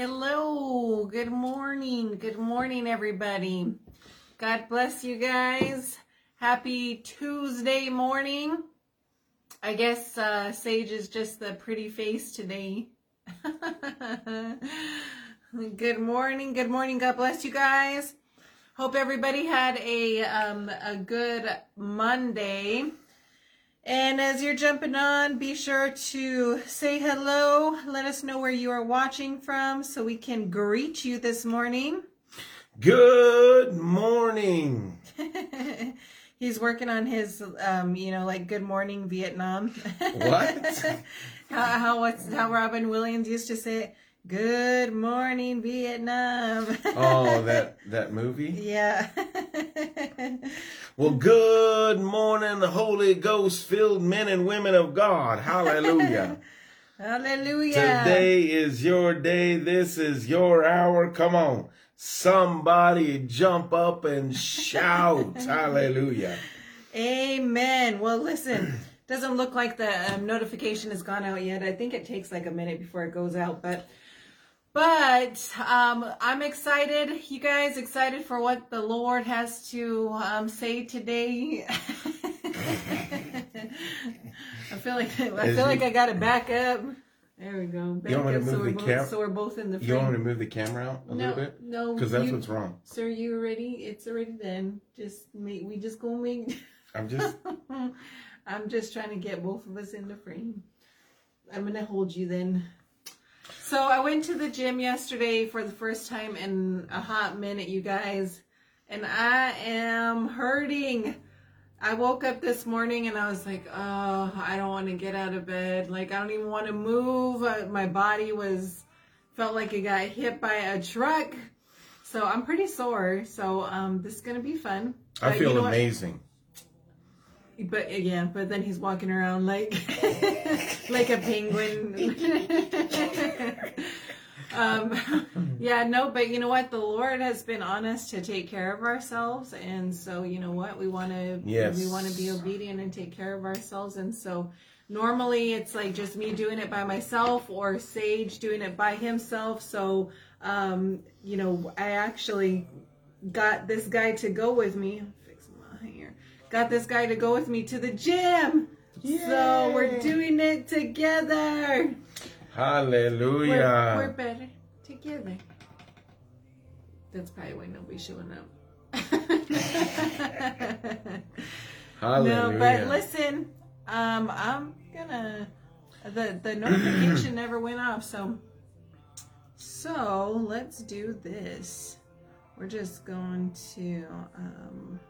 Hello, good morning. Good morning, everybody. God bless you guys. Happy Tuesday morning. I guess uh, Sage is just the pretty face today. good morning. Good morning. God bless you guys. Hope everybody had a um, a good Monday. And as you're jumping on, be sure to say hello. Let us know where you are watching from so we can greet you this morning. Good morning. He's working on his, um, you know, like Good Morning Vietnam. What? how how what's how Robin Williams used to say it. Good morning Vietnam. Oh, that that movie. yeah. Well, good morning, Holy Ghost filled men and women of God. Hallelujah. Hallelujah. Today is your day. This is your hour. Come on. Somebody jump up and shout. Hallelujah. Amen. Well, listen, doesn't look like the um, notification has gone out yet. I think it takes like a minute before it goes out, but but um, I'm excited. You guys excited for what the Lord has to um, say today? I feel like I feel like I got to back up. There we go. Back You want me to up so move we're the both, so we're both in the frame. You want me to move the camera out a no, little bit? no, Because that's you- what's wrong. Sir, you ready? It's already done. Just make we just gonna make. I'm just I'm just trying to get both of us in the frame. I'm gonna hold you then. So I went to the gym yesterday for the first time in a hot minute, you guys, and I am hurting. I woke up this morning and I was like, oh, I don't want to get out of bed. Like I don't even want to move. Uh, My body was felt like it got hit by a truck. So I'm pretty sore. So um, this is gonna be fun. I But feel you know what? amazing. But yeah, but then he's walking around like like a penguin. um, yeah, no, but you know what? The Lord has been on us to take care of ourselves, and so you know what? We want to Yes. we want to be obedient and take care of ourselves, and so normally it's like just me doing it by myself or Sage doing it by himself. So um, you know, I actually got this guy to go with me. Fix my hair. Got this guy to go with me to the gym. So we're doing it together. Hallelujah. We're, we're better together. That's probably why nobody's showing up. Hallelujah. no, but listen, um, I'm gonna. The the notification never went off, so so let's do this. We're just going to um,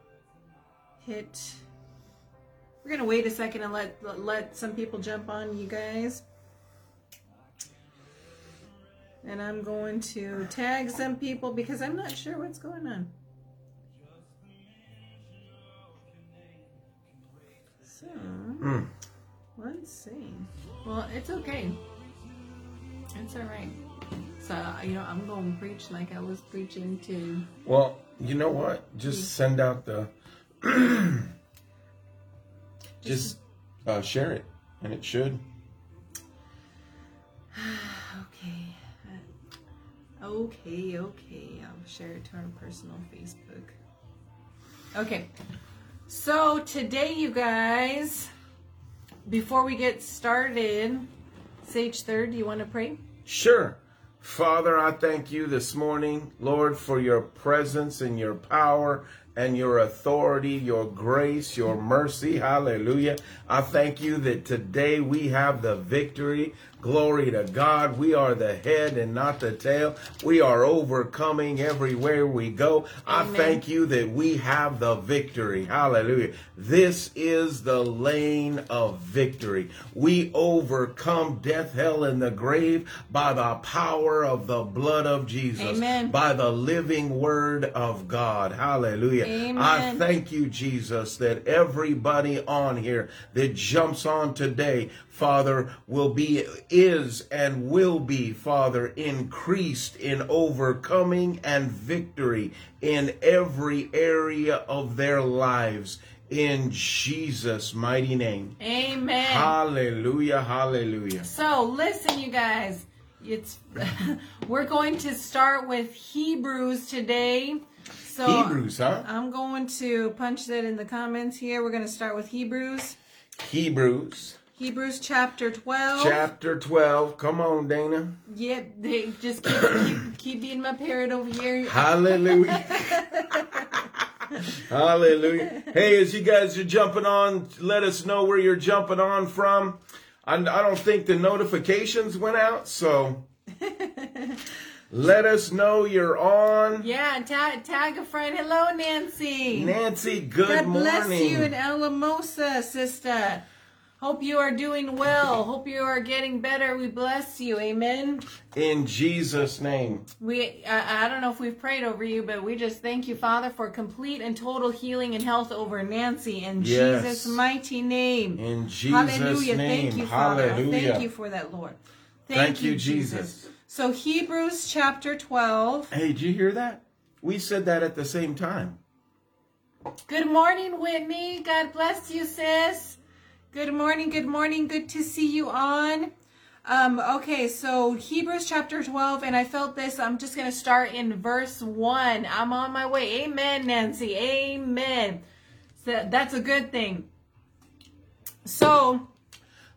hit. We're gonna wait a second and let let- let some people jump on, you guys. And I'm going to tag some people because I'm not sure what's going on. So Mm. let's see. Well, it's okay. It's all right. So you know, I'm going to preach like I was preaching to. Well, you know what? Just send out the. just uh, share it, and it should. Okay. Okay. I'll share it to our personal Facebook. Okay. So today, you guys, before we get started, Sage Third, do you want to pray? Sure. Father, I thank you this morning, Lord, for your presence and your power and your authority, your grace, your mercy. Hallelujah. I thank you that today we have the victory. Glory to God. We are the head and not the tail. We are overcoming everywhere we go. I thank you that we have the victory. Hallelujah. This is the lane of victory. We overcome death, hell, and the grave by the power of the blood of Jesus. Amen. By the living word of God. Hallelujah. Amen. I thank you, Jesus, that everybody on here that jumps on today, Father, will be, is, and will be, Father, increased in overcoming and victory in every area of their lives. In Jesus' mighty name. Amen. Hallelujah. Hallelujah. So listen, you guys. it's we're going to start with Hebrews today. So Hebrews, huh? I'm going to punch that in the comments here. We're going to start with Hebrews. Hebrews Hebrews chapter 12. chapter 12. Come on, Dana. Yep, they just keep, keep, keep being my parrot over here. Hallelujah. Hallelujah. Hey, as you guys are jumping on, let us know where you're jumping on from. I, I don't think the notifications went out, so let us know you're on. Yeah, tag, tag a friend. Hello, Nancy. Nancy, good God morning. bless you in Alamosa, sister. Hope you are doing well. Hope you are getting better. We bless you. Amen. In Jesus' name. We I, I don't know if we've prayed over you, but we just thank you, Father, for complete and total healing and health over Nancy in Yes. Jesus' mighty name. In Jesus' Hallelujah. name. Thank you, Father. Hallelujah. Thank you for that, Lord. Thank you, Jesus. So Hebrews chapter 12. Hey, did you hear that? We said that at the same time. Good morning, Whitney. God bless you, sis. Good morning, good morning. Good to see you on. Um, okay, so Hebrews chapter 12, and I felt this. I'm just going to start in verse 1. I'm on my way. Amen, Nancy. Amen. So that's a good thing. So,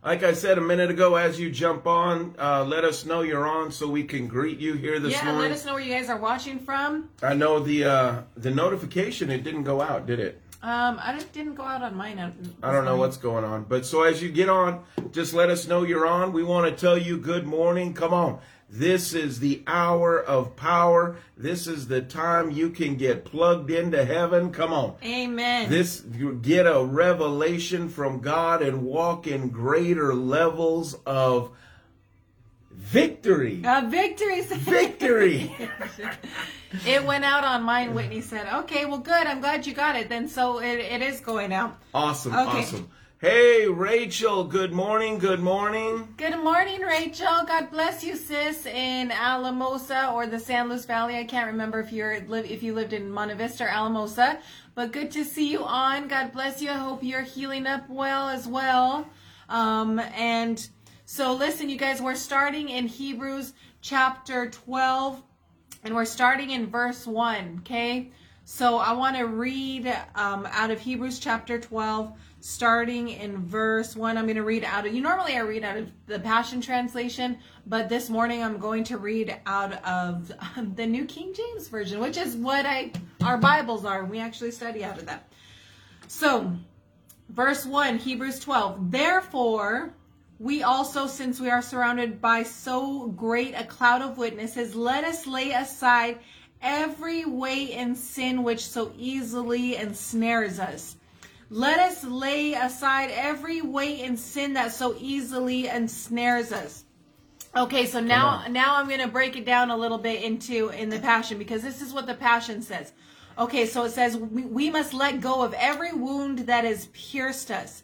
Like I said a minute ago, as you jump on, uh, let us know you're on so we can greet you here this yeah, morning. Yeah, let us know where you guys are watching from. I know the uh, the notification it didn't go out, did it? Um, I didn't- didn't go out on mine. uh, I don't know what's going on, but so as you get on, just let us know you're on. We want to tell you good morning. Come on. This is the hour of power. This is the time you can get plugged into heaven. Come on. Amen. This you get a revelation from God and walk in greater levels of victory. uh, victory. Victory. It went out on mine, Whitney said. Okay, well, good. I'm glad you got it. Then so it, it is going out. Awesome. Okay. Awesome. Hey, Rachel. Good morning. Good morning. Good morning, Rachel. God bless you, sis, in Alamosa or the San Luis Valley. I can't remember if you're live if you lived in Monte Vista or Alamosa, but good to see you on. God bless you. I hope you're healing up well as well. Um, and so, listen, you guys, we're starting in Hebrews chapter 12, and we're starting in verse 1. Okay, so I want to read um, out of Hebrews chapter 12 starting in verse 1 i'm going to read out of you normally i read out of the passion translation but this morning i'm going to read out of um, the new king james version which is what i our bibles are. We actually study out of that. So verse 1 hebrews 12 therefore we also since we are surrounded by so great a cloud of witnesses let us lay aside every weight and sin which so easily ensnares us let us lay aside every weight and sin that so easily ensnares us. Okay, so now now I'm going to break it down a little bit into in the passion because this is what the passion says. Okay, so it says we, we must let go of every wound that has pierced us.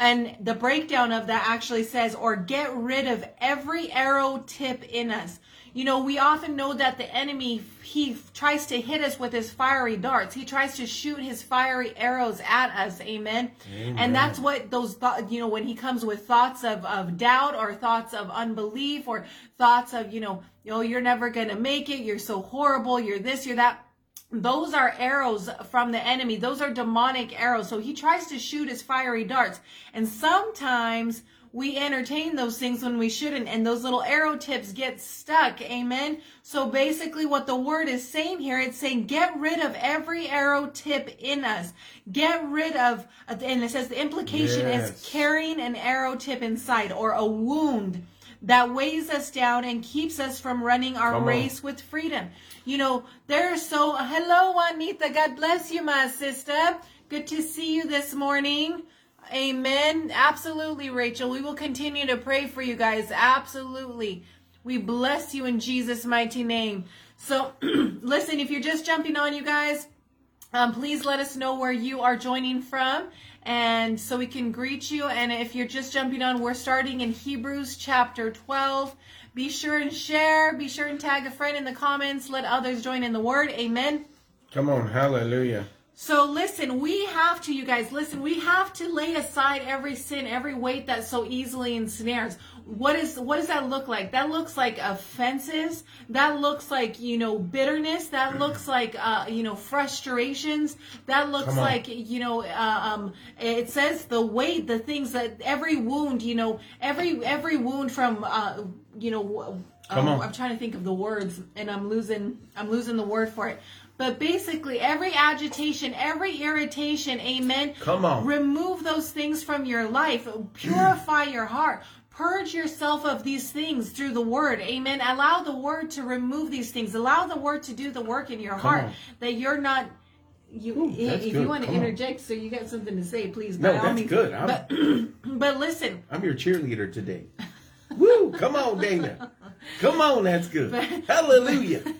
And the breakdown of that actually says, or get rid of every arrow tip in us. You know, we often know that the enemy, he tries to hit us with his fiery darts. He tries to shoot his fiery arrows at us. Amen. And that's what those thoughts, you know, when he comes with thoughts of, of doubt or thoughts of unbelief or thoughts of, you know, oh, you're never going to make it. You're so horrible. You're this, you're that those are arrows from the enemy. Those are demonic arrows. So he tries to shoot his fiery darts. And sometimes we entertain those things when we shouldn't, and those little arrow tips get stuck. Amen. So basically, what the word is saying here, it's saying get rid of every arrow tip in us. Get rid of, and it says the implication Yes. is carrying an arrow tip inside or a wound that weighs us down and keeps us from running our Come on. race with freedom. You know, there's so hello Juanita, God bless you, my sister. Good to see you this morning. Amen. Absolutely, Rachel. We will continue to pray for you guys. Absolutely. We bless you in Jesus' mighty name. So, listen, if you're just jumping on, you guys, um, please let us know where you are joining from and so we can greet you. And if you're just jumping on we're starting in hebrews chapter 12 be sure and share. Be sure and tag a friend in the comments. Let others join in the word. Amen. Come on, hallelujah. so listen, we have to, you guys, listen, we have to lay aside every sin, every weight that so easily ensnares. What is what does that look like? That looks like offenses. That looks like you know bitterness. That looks like uh, you know frustrations. That looks like you know uh, um, it says the weight, the things that every wound, you know, every every wound from uh, you know. Come um, on. I'm trying to think of the words, and I'm losing I'm losing the word for it. But basically, every agitation, every irritation, amen. Come on. Remove those things from your life. Purify your heart. Purge yourself of these things through the word. Amen. Allow the word to remove these things. Allow the word to do the work in your heart on. that you're not you Ooh, if that's you good. want to Come on. interject so you got something to say, please No, that's means. good. I'm- But but listen, I'm your cheerleader today. Woo! Come on, Dana. Come on, that's good. Hallelujah.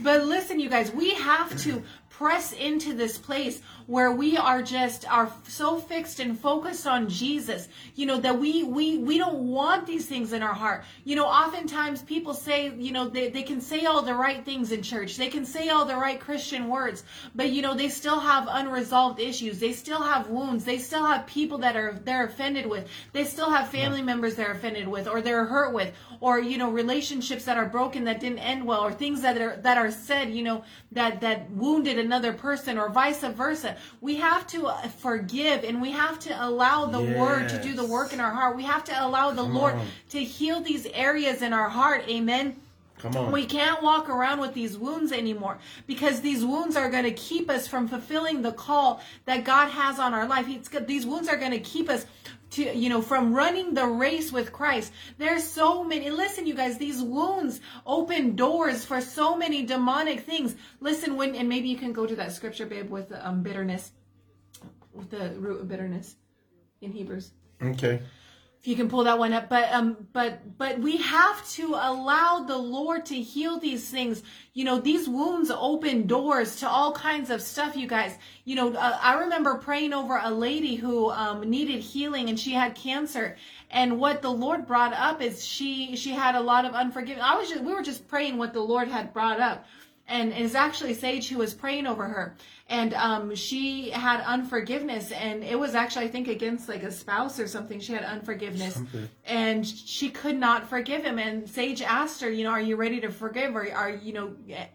But listen, you guys, we have to press into this place where we are just are so fixed and focused on Jesus, you know, that we we we don't want these things in our heart. You know, oftentimes people say, you know, they, they can say all the right things in church. They can say all the right Christian words, but you know, they still have unresolved issues. They still have wounds. They still have people that are they're offended with. They still have family members they're offended with or they're hurt with or you know, relationships that are broken that didn't end well or things that are that are said, you know, that that wounded another person or vice versa. We have to uh, forgive and we have to allow the word to do the work in our heart. We have to allow the Lord on. to heal these areas in our heart. Amen. Come on. We can't walk around with these wounds anymore because these wounds are going to keep us from fulfilling the call that God has on our life. It's, these wounds are going to keep us to, you know, from running the race with Christ. There's so many, listen, you guys, these wounds open doors for so many demonic things. Listen, when, and maybe you can go to that scripture, babe, with um, bitterness, with the root of bitterness in Hebrews Okay. If you can pull that one up but um but but we have to allow the lord to heal these things. You know these wounds open doors to all kinds of stuff you guys. You know uh, i remember praying over a lady who um, needed healing and she had cancer. And what the lord brought up is she she had a lot of unforgiveness i was just we were just praying what the lord had brought up and it's actually Sage who was praying over her, and um, she had unforgiveness, and it was actually I think against like a spouse or something. She had unforgiveness, Something. and she could not forgive him. And Sage asked her, you know, are you ready to forgive, or are you know,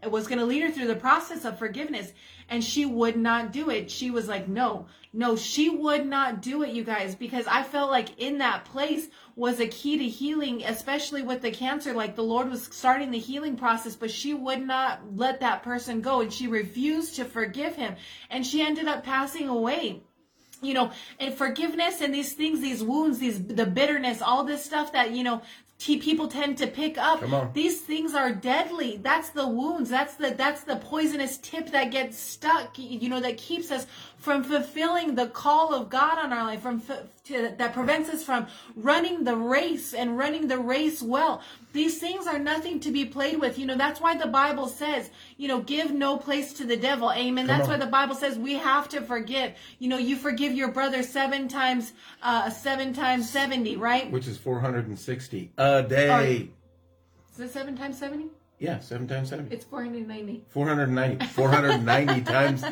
was going to lead her through the process of forgiveness, and she would not do it. She was like, no, no, she would not do it, you guys, because I felt like in that place was a key to healing, especially with the cancer. Like the Lord was starting the healing process, but she would not let that person go and she refused to forgive him. And she ended up passing away you know and forgiveness and these things these wounds these the bitterness all this stuff that you know t- people tend to pick up these things are deadly that's the wounds that's the that's the poisonous tip that gets stuck you know that keeps us from fulfilling the call of god on our life from f- to, that prevents us from running the race and running the race well. These things are nothing to be played with. You know that's why the bible says you know give no place to the devil. Amen. That's on. why the bible says we have to forgive. You know you forgive your brother seven times uh seven times 70 right? Which is 460 a day. is it seven times 70 Yeah, seven times seven. it's 490 490, 490 times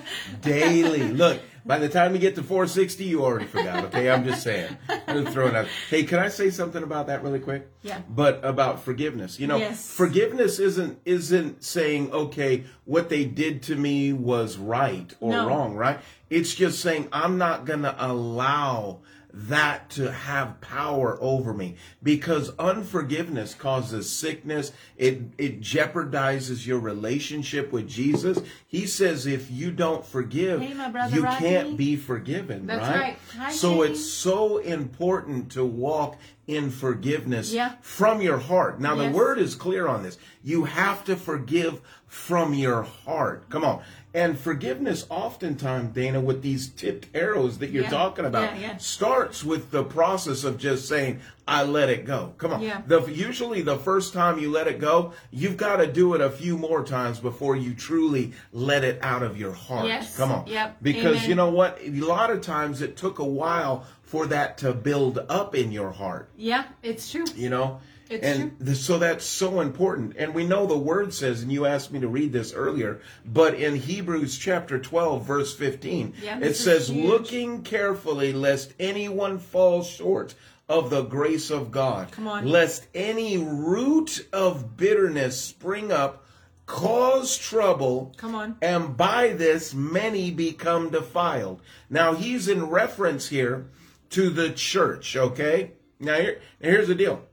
daily. Look, by the time you get to 460, you already forgot. Okay, I'm just saying. I'm just throwing out. Hey, can I say something about that really quick? Yeah. But about forgiveness. You know, Yes. forgiveness isn't isn't saying okay, what they did to me was right or No. wrong, right? It's just saying I'm not gonna allow that to have power over me. Because unforgiveness causes sickness. It it jeopardizes your relationship with Jesus. He says if you don't forgive Hey, you Rodney. can't be forgiven That's right, right. Hi, so it's so important to walk in forgiveness Yeah. from your heart now the word is clear on this you have to forgive from your heart come on and forgiveness oftentimes dana with these tipped arrows that you're Yeah. talking about Yeah, yeah. starts with the process of just saying i let it go come on Yeah. the usually the first time you let it go you've got to do it a few more times before you truly let it out of your heart Yes. come on Yep. because Amen. you know what a lot of times it took a while for that to build up in your heart yeah it's true you know It's and th- so that's so important and we know the word says and you asked me to read this earlier but in hebrews chapter 12 verse 15 Yeah, it says looking carefully lest anyone fall short of the grace of God. Come on. Lest any root of bitterness spring up, cause trouble, Come on. and by this many become defiled. Now he's in reference here to the church, okay? Now here, here's the deal.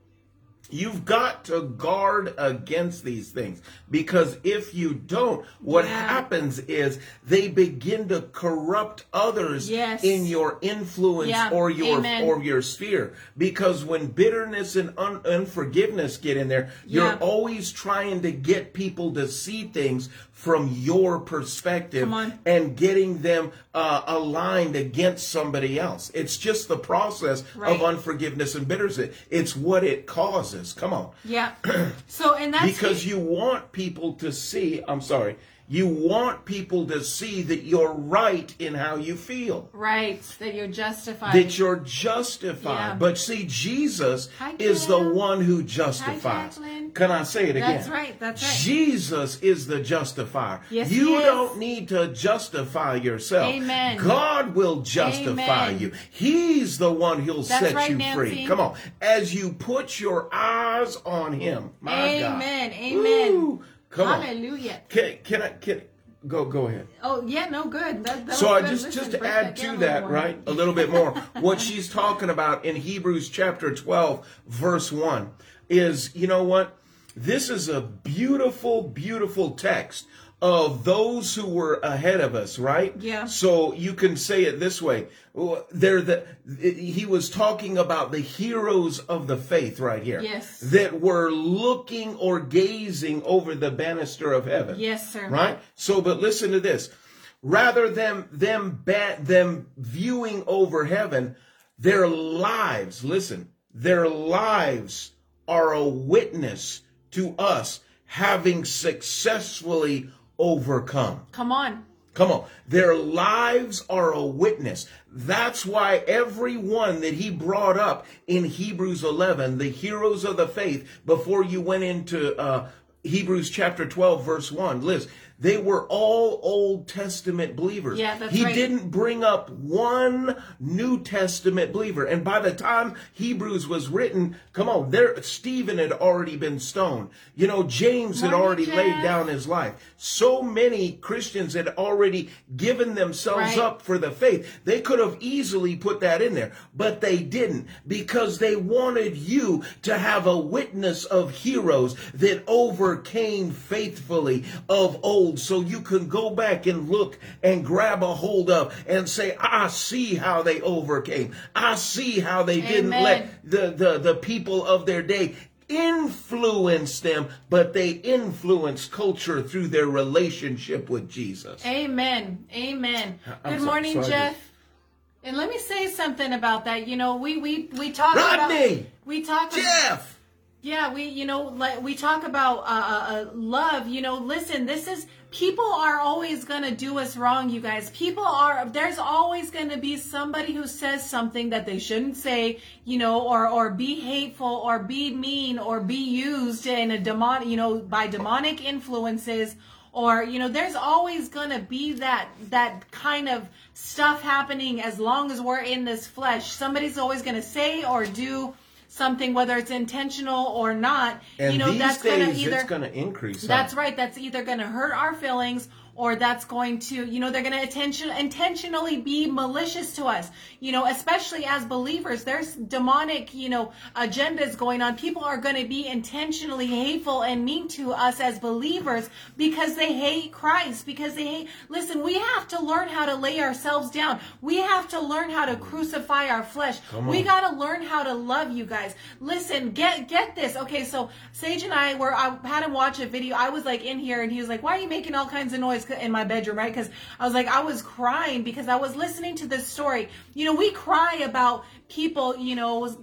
You've got to guard against these things because if you don't, what Yeah. happens is they begin to corrupt others Yes. in your influence Yeah. or your Amen. or your sphere. Because when bitterness and un- unforgiveness get in there, you're always trying to get people to see things from your perspective and getting them uh, aligned against somebody else. It's just the process Right. of unforgiveness and bitterness. It's what it causes. Come on. Yeah. So and that's Because you want people to see, I'm sorry, you want people to see that you're right in how you feel. right that you're justified. That you're justified. Yeah. But see, Jesus Hi, is the one who justifies. Jacqueline. Can I say it again? That's right, that's right. Jesus is the justifier. Yes, you don't need to justify yourself. Amen. God will justify Amen. you. He's the one who'll That's set right, you Nancy. free. Come on. As you put your eyes on him. My God. Amen. Amen. Come on. Hallelujah. Can, can I can go go ahead? Oh yeah, no good. That, that So I good. just Listen, just to add to that, right, a little bit more. what she's talking about in Hebrews chapter 12 verse 1 is, you know what? This is a beautiful beautiful text of those who were ahead of us, right? Yeah. So you can say it this way. They're the he was talking about the heroes of the faith right here. Yes. That were looking or gazing over the banister of heaven Yes, sir. right? So, but listen to this. Rather than them ba- them viewing over heaven, their lives, listen, their lives are a witness to us having successfully overcome. Come on. Come on. Their lives are a witness. That's why everyone that he brought up in Hebrews 11, the heroes of the faith, before you went into uh, Hebrews chapter 12, verse 1, Liz, they were all Old Testament believers. Yeah, that's he right. didn't bring up one New Testament believer. And by the time Hebrews was written, come on, there Stephen had already been stoned. You know, James had Morning, already laid down his life. So many Christians had already given themselves Right. up for the faith. They could have easily put that in there, but they didn't because they wanted you to have a witness of heroes that overcame faithfully of old so you can go back and look and grab a hold of and say, I see how they overcame. I see how they didn't let the, the, the people of their day influence them, but they influence culture through their relationship with Jesus. Amen. Amen. I'm Good so- morning, sorry. Jeff. And let me say something about that. You know, we we we talk Rodney! about we talk about Jeff! Yeah, we you know like we talk about uh, uh, uh, love. You know, listen, this is people are always gonna do us wrong, you guys. People are there's always gonna be somebody who says something that they shouldn't say, you know, or or be hateful or be mean or be used in a demon, you know, by demonic influences or you know there's always going to be that that kind of stuff happening as long as we're in this flesh somebody's always going to say or do something whether it's intentional or not And you know that's going to either it's going to increase. huh? that's right that's either going to hurt our feelings or that's going to you know they're going to attention intentionally be malicious to us. You know especially as believers there's demonic you know agendas going on. People are going to be intentionally hateful and mean to us as believers because they hate Christ because they hate listen we have to learn how to lay ourselves down. We have to learn how to crucify our flesh. We got to learn how to love you guys. Listen get get this. Okay so Sage and I were I had him watch a video. I was like in here and he was like why are you making all kinds of noise in my bedroom right because I was like I was crying because I was listening to this story you know we cry about people you know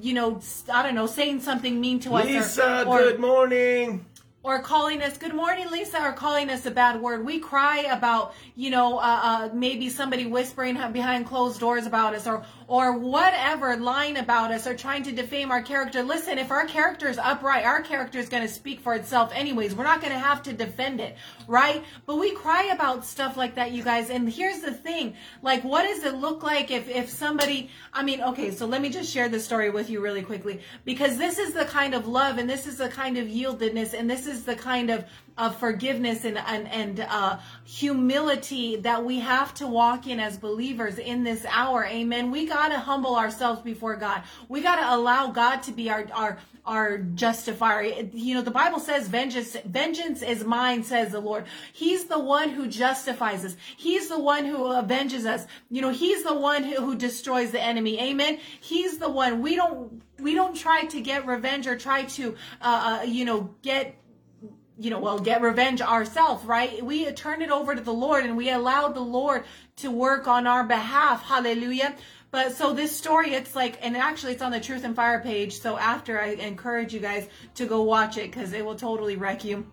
you know I don't know saying something mean to us or- Lisa, or, good morning. Or calling us good morning lisa or calling us a bad word. We cry about you know uh, uh, maybe somebody whispering behind closed doors about us or or whatever lying about us or trying to defame our character. Listen if our character is upright our character is going to speak for itself anyways. We're not going to have to defend it right? But we cry about stuff like that you guys. And here's the thing like what does it look like if if somebody i mean okay so let me just share the story with you really quickly because this is the kind of love and this is the kind of yieldedness and this is the kind of of forgiveness and and, and uh, humility that we have to walk in as believers in this hour. Amen. We got to humble ourselves before God. We got to allow God to be our our our justifier. You know, the Bible says vengeance, vengeance is mine, says the Lord. He's the one who justifies us. He's the one who avenges us. You know, he's the one who, who destroys the enemy. Amen. He's the one. We don't, we don't try to get revenge or try to, uh, uh you know, get you know, well, get revenge ourselves, right? We turn it over to the Lord and we allow the Lord to work on our behalf. Hallelujah. But so this story, it's like, and actually it's on the Truth and Fire page. So after I encourage you guys to go watch it because it will totally wreck you.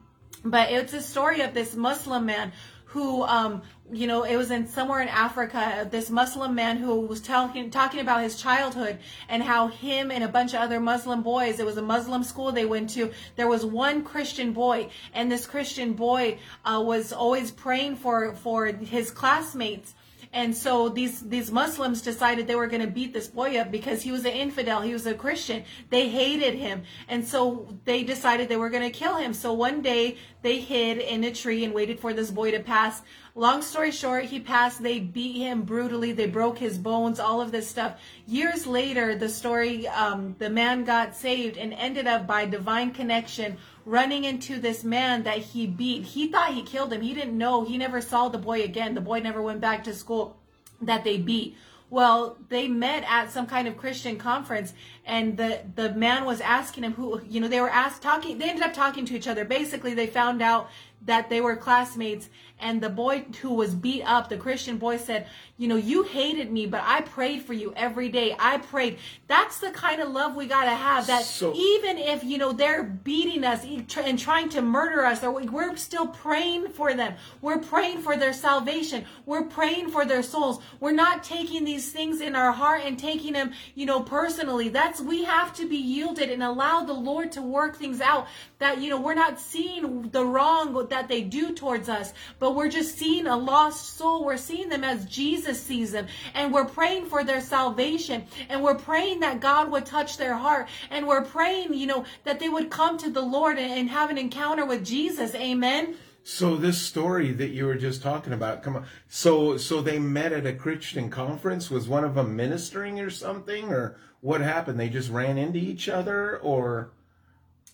But it's a story of this Muslim man who, um, you know, it was in somewhere in Africa, this Muslim man who was talking talking about his childhood and how him and a bunch of other Muslim boys, it was a Muslim school they went to. There was one Christian boy, and this Christian boy uh, was always praying for for his classmates and so these these Muslims decided they were going to beat this boy up because he was an infidel, he was a Christian. They hated him. And so they decided they were going to kill him. So one day they hid in a tree and waited for this boy to pass. Long story short, he passed. They beat him brutally. They broke his bones, all of this stuff. Years later, the story, um, the man got saved and ended up by divine connection running into this man that he beat. He thought he killed him. He didn't know. He never saw the boy again. The boy never went back to school that they beat. Well, they met at some kind of Christian conference and the the man was asking him who you know they were asked talking they ended up talking to each other. Basically, they found out that they were classmates and the boy who was beat up the christian boy said you know you hated me but i prayed for you every day. I prayed. That's the kind of love we got to have that so, even if you know they're beating us and trying to murder us or we're still praying for them. We're praying for their salvation. We're praying for their souls. We're not taking these things in our heart and taking them you know personally. That's we have to be yielded and allow the lord to work things out that you know we're not seeing the wrong that they do towards us but we're just seeing a lost soul. We're seeing them as jesus sees them. And we're praying for their salvation. And we're praying that god would touch their heart. And we're praying you know that they would come to the lord and, and have an encounter with jesus. Amen? So this story that you were just talking about, come on. So so they met at a Christian conference. Was one of them ministering or something, or what happened? They just ran into each other, or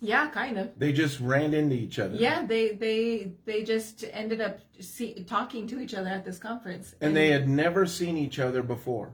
yeah, kind of. They just ran into each other. Yeah, they they they just ended up see, talking to each other at this conference. And, and they had never seen each other before,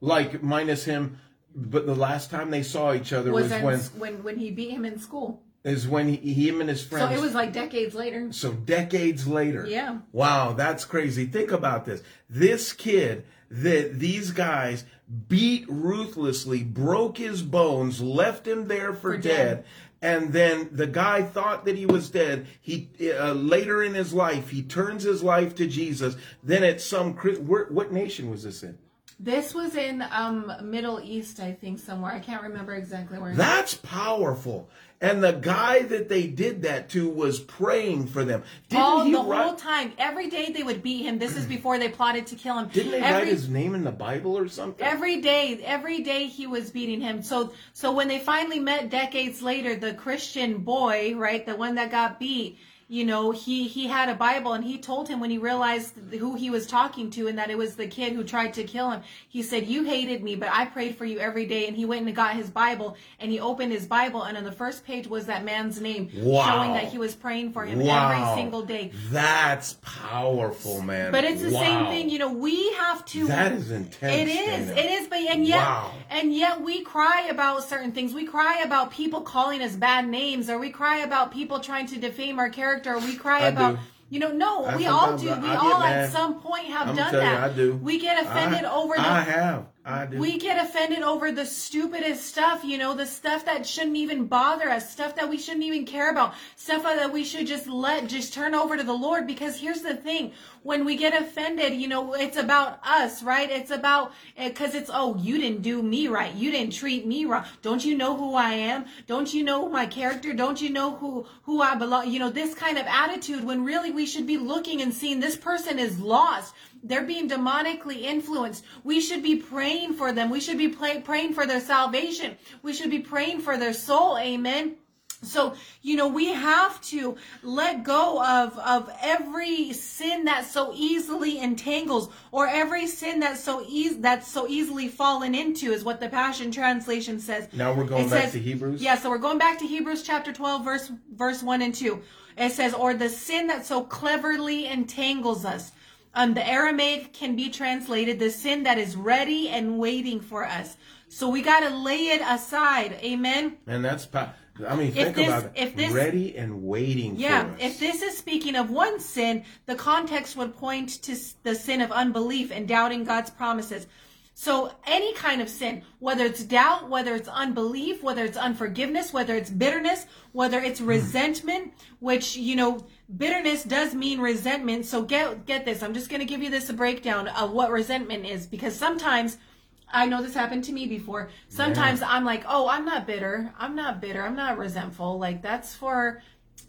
like minus him. But the last time they saw each other was, was when when when he beat him in school. Is when he, him and his friends. So it was like decades later. So decades later. Yeah. Wow, that's crazy. Think about this. This kid that these guys beat ruthlessly, broke his bones, left him there for, for dead. dead and then the guy thought that he was dead. He uh, later in his life he turns his life to Jesus. Then at some what nation was this in? This was in um, Middle East, I think, somewhere. I can't remember exactly where. That's powerful. And the guy that they did that to was praying for them. Didn't All the write... whole time, every day they would beat him. This is before they plotted to kill him. Didn't they every... write his name in the Bible or something? Every day, every day he was beating him. So, so when they finally met decades later, the Christian boy, right, the one that got beat you know he he had a bible and he told him when he realized who he was talking to and that it was the kid who tried to kill him he said you hated me but i prayed for you every day and he went and got his bible and he opened his bible and on the first page was that man's name wow. showing that he was praying for him wow. every single day that's powerful man but it's the wow. same thing you know we have to that is intense it is Dana. it is but and yet and yet we cry about certain things we cry about people calling us bad names or we cry about people trying to defame our character character. We cry I about. Do. You know, no, I we all do. We all at some point have I'm done that. You, I do. We get offended I, over the. I have. We get offended over the stupidest stuff, you know, the stuff that shouldn't even bother us, stuff that we shouldn't even care about, stuff that we should just let, just turn over to the Lord. Because here's the thing. When we get offended, you know, it's about us, right? It's about, eh, because it's, oh, you didn't do me right. You didn't treat me wrong. Don't you know who I am? Don't you know my character? Don't you know who, who I belong? You know, this kind of attitude when really we should be looking and seeing this person is lost. They're being demonically influenced. We should be praying for them. We should be pray, praying for their salvation. We should be praying for their soul. Amen. So, you know, we have to let go of, of every sin that so easily entangles or every sin that's so easy, that's so easily fallen into is what the Passion Translation says. Now we're going It back says- to Hebrews. Yeah, so we're going back to Hebrews chapter 12, verse, verse 1 and 2. It says, or the sin that so cleverly entangles us. Um, the Aramaic can be translated the sin that is ready and waiting for us. So we got to lay it aside. Amen. And that's, pa- I mean, think this- about it. if this- Ready and waiting Yeah, for us. if this is speaking of one sin, the context would point to the sin of unbelief and doubting God's promises. So any kind of sin, whether it's doubt, whether it's unbelief, whether it's unforgiveness, whether it's bitterness, whether it's resentment, which, you know, bitterness does mean resentment. So get get this. I'm just going to give you this a breakdown of what resentment is because sometimes I know this happened to me before. Sometimes I'm like, "Oh, I'm not bitter. I'm not bitter. I'm not resentful." Like that's for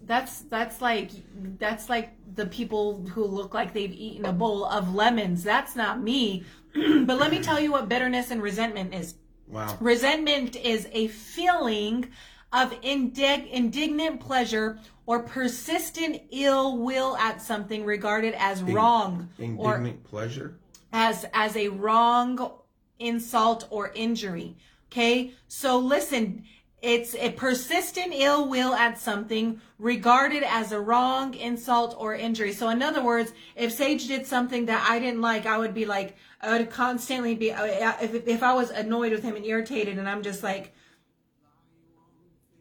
that's that's like that's like the people who look like they've eaten a bowl of lemons. That's not me. but let me tell you what bitterness and resentment is. wow. Resentment is a feeling of indig- indignant pleasure or persistent ill will at something regarded as wrong or pleasure. as as a wrong insult or injury okay so listen it's a persistent ill will at something regarded as a wrong insult or injury so in other words if sage did something that i didn't like i would be like i would constantly be uh, if, if i was annoyed with him and irritated and i'm just like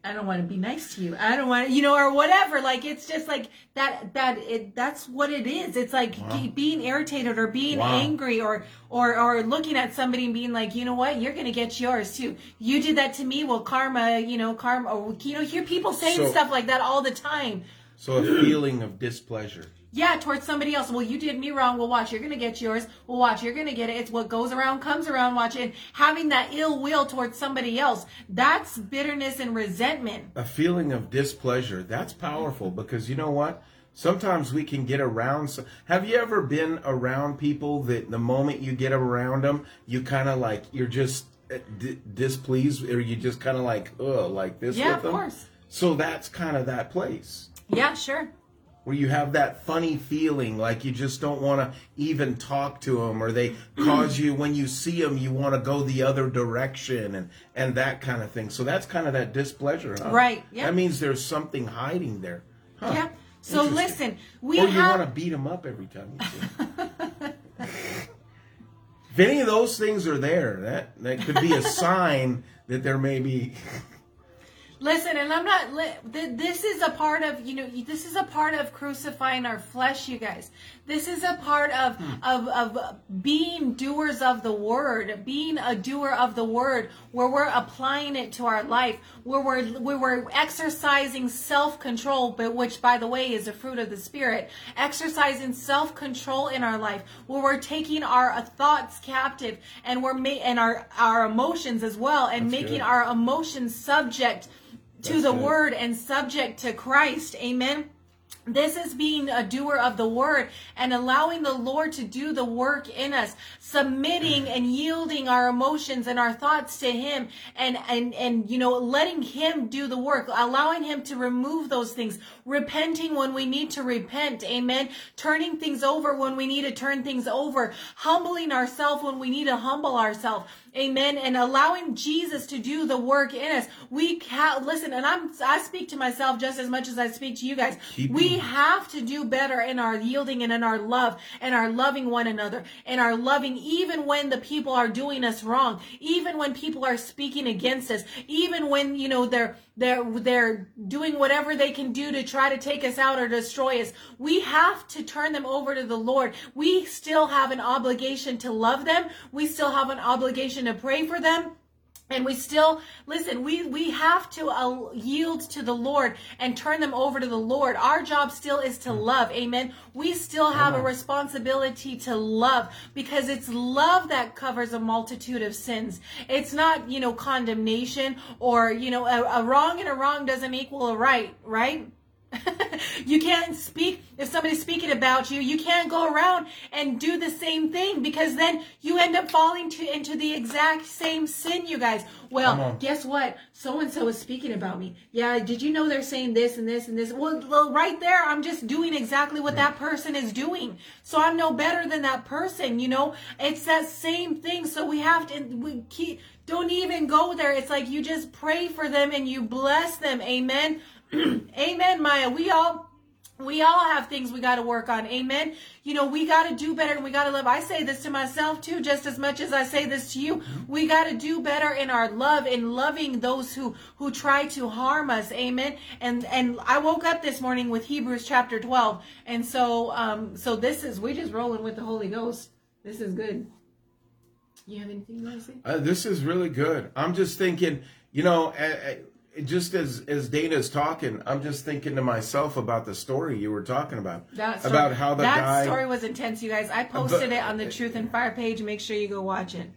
I don't want to be nice to you. I don't want to, you know, or whatever. Like it's just like that. That it. That's what it is. It's like ge- being irritated or being Wow. angry or or or looking at somebody and being like, you know what, you're gonna get yours too. You did that to me. Well, karma. You know, karma. Or, you know, hear people saying So- stuff like that all the time. So a feeling of displeasure. Yeah, towards somebody else. Well, you did me wrong. Well, watch, you're gonna get yours. Well, watch, you're gonna get it. It's what goes around comes around. Watch it. Having that ill will towards somebody else. That's bitterness and resentment. a feeling of displeasure that's powerful because you know what sometimes we can get around so, have you ever been around people that the moment you get around them you kind of like you're just uh, di- displeased or you just kind of like oh, like this Yeah, with of them course. so that's kind of that place Yeah, sure. Where you have that funny feeling like you just don't want to even talk to them or they cause you when you see them you want to go the other direction and and that kind of thing so that's kind of that displeasure huh? Right, yeah. that means there's something hiding there Huh. Yeah. So listen, we or you have want to beat them up every time you see if any of those things are there that that could be a sign that there may be listen, and I'm not. This is a part of you know. This is a part of crucifying our flesh, you guys. This is a part of hmm. of of being doers of the word, being a doer of the word, where we're applying it to our life, where we're where we're exercising self control, but which, by the way, is a fruit of the spirit. Exercising self control in our life, where we're taking our thoughts captive, and we're ma- and our our emotions as well, and That's making good. our emotions subject to That's the good. word and subject to Christ. Amen. This is being a doer of the word and allowing the Lord to do the work in us, submitting and yielding our emotions and our thoughts to Him and, and, and, you know, letting Him do the work, allowing Him to remove those things, repenting when we need to repent. Amen. Turning things over when we need to turn things over, humbling ourselves when we need to humble ourselves. Amen. And allowing Jesus to do the work in us. We ca- listen, and I'm I speak to myself just as much as I speak to you guys. We We have to do better in our yielding and in our love and our loving one another and our loving even when the people are doing us wrong, even when people are speaking against us, even when, you know, they're they're they're doing whatever they can do to try to take us out or destroy us. We have to turn them over to the Lord. We still have an obligation to love them. We still have an obligation to pray for them. And we still listen we we have to uh, yield to the lord and turn them over to the lord. Our job still is to love. Amen. We still have a responsibility to love because it's love that covers a multitude of sins. It's not you know condemnation or you know a, a wrong and a wrong doesn't equal a right right you can't speak if somebody's speaking about you you can't go around and do the same thing because then you end up falling to into the exact same sin you guys. Well guess what? So and so is speaking about me. Yeah did you know they're saying this and this and this? Well, well right there i'm just doing exactly what that person is doing. So i'm no better than that person you know? It's that same thing. So we have to we keep don't even go there. It's like you just pray for them and you bless them. Amen Amen, Maya. We all we all have things we got to work on. Amen. You know, we got to do better and we got to live. I say this to myself too, just as much as I say this to you. We got to do better in our love, in loving those who, who try to harm us. Amen. And, and I woke up this morning with Hebrews chapter 12. And so, um, so this is, we just rolling with the Holy Ghost. This is good. You have anything to say? Uh, this is really good. I'm just thinking, you know, uh, uh, just as as Dana's talking, I'm just thinking to myself about the story you were talking about. That story, about how the that guy story was intense, you guys. I posted it on the Truth and Fire page. Make sure you go watch it.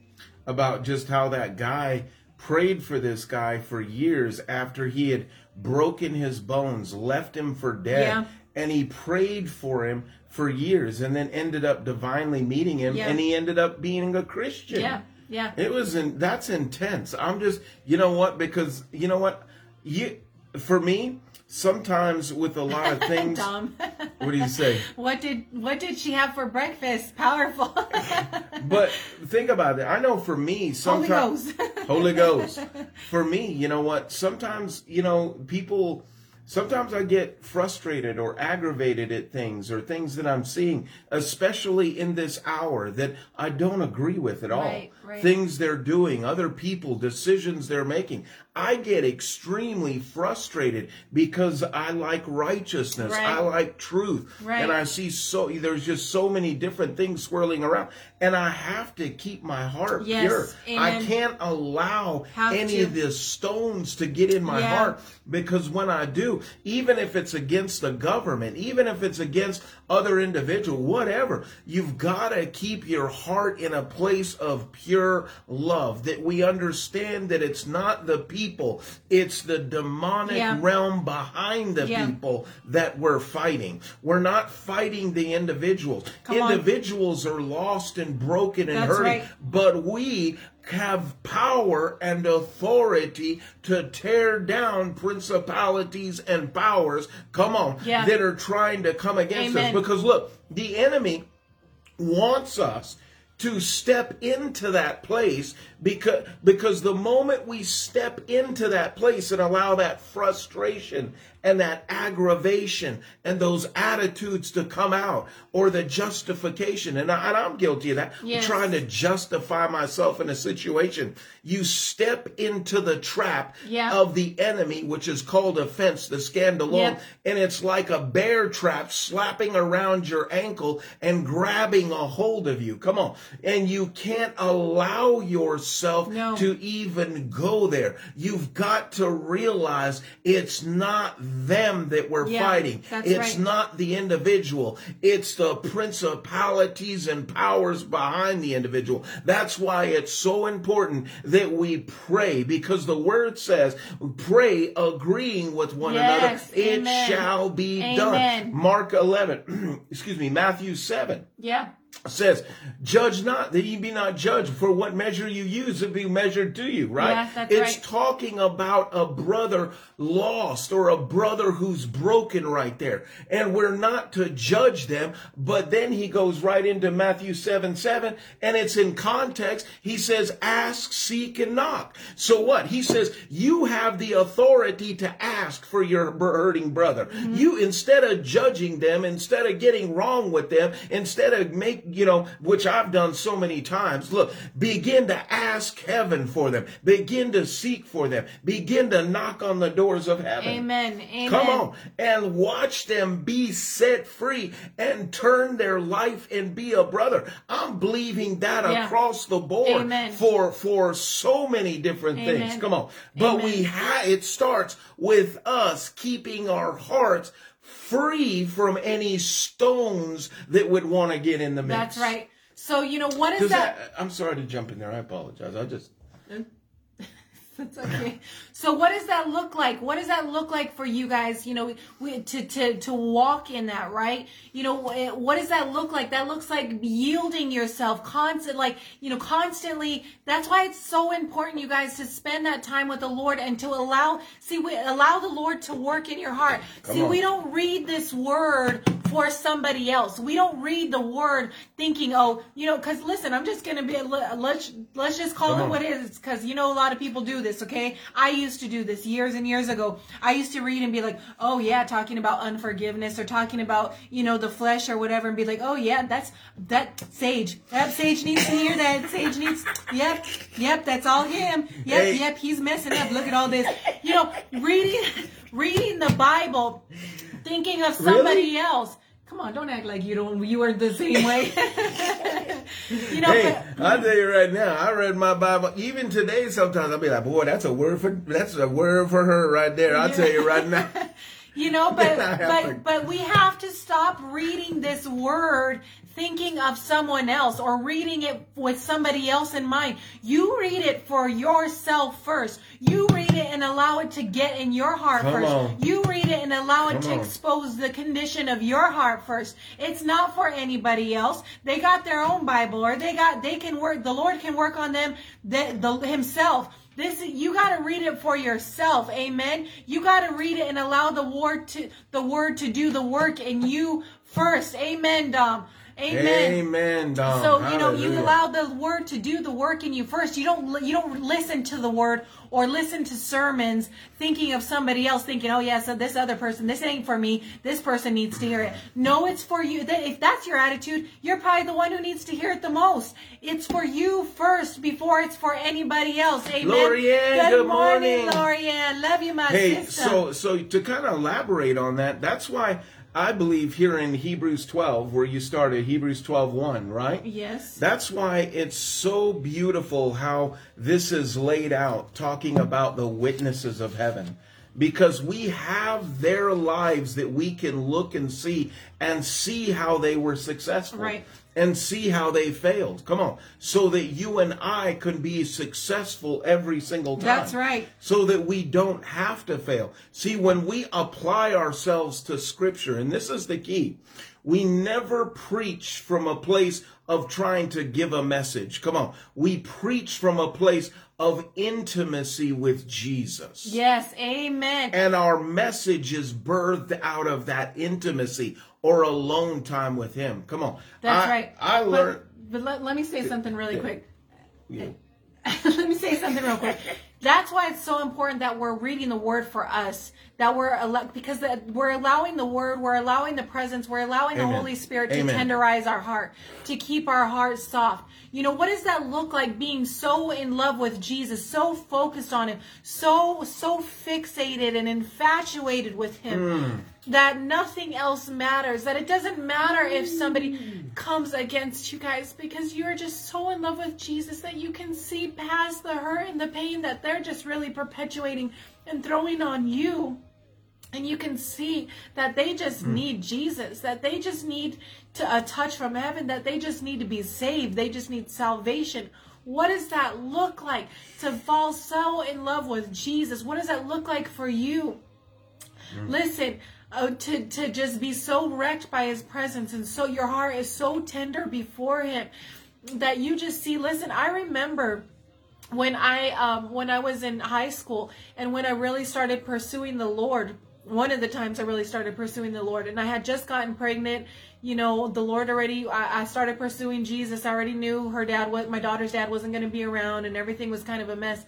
about just how that guy prayed for this guy for years after he had broken his bones, left him for dead, Yeah. and he prayed for him for years, and then ended up divinely meeting him, Yeah. and he ended up being a Christian. Yeah, yeah. It was in that's intense. I'm just you know what because you know what you for me sometimes with a lot of things. Dom. what do you say? What did what did she have for breakfast? Powerful. But think about it. I know for me Holy sometimes Ghost. Holy Ghost. For me, you know what? Sometimes you know people. Sometimes I get frustrated or aggravated at things or things that I'm seeing, especially in this hour that I don't agree with at all. Right, right. Things they're doing, other people, decisions they're making. I get extremely frustrated because I like righteousness. Right. I like truth. Right. And I see so there's just so many different things swirling around. And I have to keep my heart Yes, pure. I can't allow any to. of the stones to get in my Yeah. heart because when I do, even if it's against the government, even if it's against other individual, whatever, you've got to keep your heart in a place of pure love that we understand that it's not the people, it's the demonic Yeah. realm behind the Yeah. people that we're fighting. We're not fighting the individuals. Come on. Individuals are lost and broken and That's hurting, right. but we have power and authority to tear down principalities and powers, come on, Yeah. that are trying to come against Amen. us. Because look, the enemy wants us to step into that place because because the moment we step into that place and allow that frustration and that aggravation and those attitudes to come out or the justification and, I, I'm guilty of that Yes. trying to justify myself in a situation you step into the trap Yeah. of the enemy which is called offense the scandalon Yeah. and it's like a bear trap slapping around your ankle and grabbing a hold of you. Come on. And you can't allow yourself No. to even go there. You've got to realize it's not them that we're Yeah, fighting. it's right. not the individual. It's the principalities and powers behind the individual. That's why it's so important that we pray because the word says pray agreeing with one Yes, another. It amen. shall be Amen. done. Mark 11, excuse me, Matthew 7. yeah. Says, judge not that ye be not judged, for what measure you use will be measured to you, right? Yeah, it's right. talking about a brother lost or a brother who's broken right there. And we're not to judge them, but then he goes right into Matthew 7 7, and it's in context. He says, ask, seek, and knock. So what? He says, you have the authority to ask for your hurting brother. Mm-hmm. You, instead of judging them, instead of getting wrong with them, instead of make, you know, which I've done so many times, look, begin to ask heaven for them. Begin to seek for them. Begin to knock on the doors of heaven. Amen. Amen. Come on and watch them be set free and turn their life and be a brother. I'm believing that Yeah. across the board Amen. for for so many different things. Come on, but Amen. we ha- it starts with us keeping our hearts free from any stones that would want to get in the mix. That's right. So you know what is that? I'm sorry to jump in there. I apologize. I just hmm? That's okay. So what does that look like? What does that look like for you guys? You know, we, to to to walk in that, right? You know, wh- what does that look like? That looks like yielding yourself, constant, like you know, constantly. That's why it's so important, you guys, to spend that time with the Lord and to allow, see, we allow the Lord to work in your heart. see, on. we don't read this word for somebody else. We don't read the word thinking, oh, you know, because listen, I'm just gonna be. Let's let's just call Come it on. what it is because you know a lot of people do this okay? I used to do this years and years ago. I used to read and be like oh yeah talking about unforgiveness or talking about you know the flesh or whatever and be like oh yeah that's that sage. That sage needs to hear that. Sage needs yep yep that's all him. Yep Hey. yep he's messing up. Look at all this. You know reading reading the bible thinking of somebody Really? else come on don't act like you don't you weren't the same way you know Hey, but, I'll tell you right now, I read my Bible. Even today, sometimes I'll be like, boy, that's a word for that's a word for her right there. I'll tell you right now. You know, but I have to- but but we have to stop reading this word thinking of someone else or reading it with somebody else in mind. You read it for yourself first. You read it and allow it to get in your heart Come first. on. You read it and allow it Come to on. expose the condition of your heart first. It's not for anybody else. They got their own Bible or they got they can work the Lord can work on them the, the himself. This you got to read it for yourself. Amen. You got to read it and allow the word to the word to do the work in you first. Amen, Dom. Amen. Amen, Dom. So you know you allow the word to do the work in you first. You don't you don't listen to the word or listen to sermons thinking of somebody else, thinking, oh yeah, so this other person, this ain't for me. This person needs to hear it. No, it's for you. That if that's your attitude, you're probably the one who needs to hear it the most. It's for you first before it's for anybody else. Amen. Lorianne, good morning. Lorianne. Love you, my Hey, sister. so so to kind of elaborate on that, that's why I believe here in Hebrews 12, where you started, Hebrews 12, 1, right? yes. That's why it's so beautiful how this is laid out, talking about the witnesses of heaven. Because we have their lives that we can look and see and see how they were successful. Right. And see how they failed. Come on. So that you and I can be successful every single time. That's right. So that we don't have to fail. See, when we apply ourselves to Scripture, and this is the key, we never preach from a place of trying to give a message. Come on. We preach from a place of intimacy with Jesus. Yes. Amen. And our message is birthed out of that intimacy or alone time with Him. Come on. That's I- right. I learned. But, let, let me say something really quick. Yeah. let me say something real quick. That's why it's so important that we're reading the word for us. That we're because that we're allowing the word, we're allowing the presence, we're allowing Amen. the Holy Spirit to Amen. tenderize our heart, to keep our hearts soft. You know, what does that look like being so in love with Jesus, so focused on him, so so fixated and infatuated with him hmm. That nothing else matters, that it doesn't matter if somebody mm. comes against you guys because you're just so in love with Jesus that you can see past the hurt and the pain that they're just really perpetuating and throwing on you. And you can see that they just mm. need Jesus, that they just need to, a touch from heaven, that they just need to be saved, they just need salvation. What does that look like to fall so in love with Jesus? What does that look like for you? Mm. Listen, uh, to to just be so wrecked by his presence and so your heart is so tender before him that you just see listen i remember when i um when i was in high school and when i really started pursuing the lord one of the times i really started pursuing the lord and i had just gotten pregnant you know the lord already i, I started pursuing jesus. I already knew her dad what my daughter's dad wasn't going to be around and everything was kind of a mess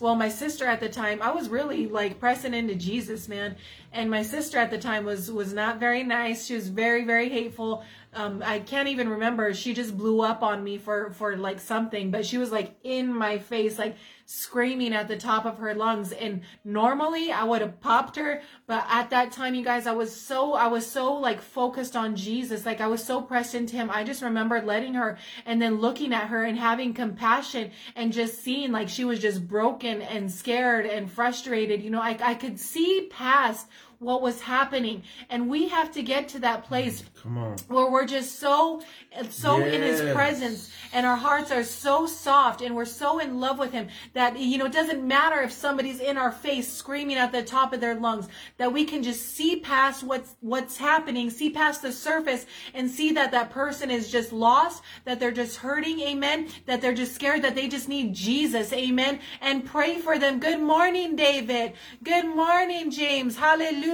well my sister at the time i was really like pressing into jesus man. And my sister at the time was was not very nice. She was very very hateful. Um, i can't even remember. She just blew up on me for for like something. But she was like in my face like screaming at the top of her lungs. And normally i would have popped her but at that time you guys i was so i was so like focused on jesus. Like i was so pressed into him. I just remember letting her and then looking at her and having compassion and just seeing like she was just broken and scared and frustrated. You know i, I could see past what was happening. And we have to get to that place mm, on. where we're just so so in his presence and our hearts are so soft and we're so in love with him that you know it doesn't matter if somebody's in our face screaming at the top of their lungs that we can just see past what's what's happening see past the surface and see that that person is just lost that they're just hurting amen that they're just scared that they just need Jesus amen and pray for them. Good morning David. Good morning James. Hallelujah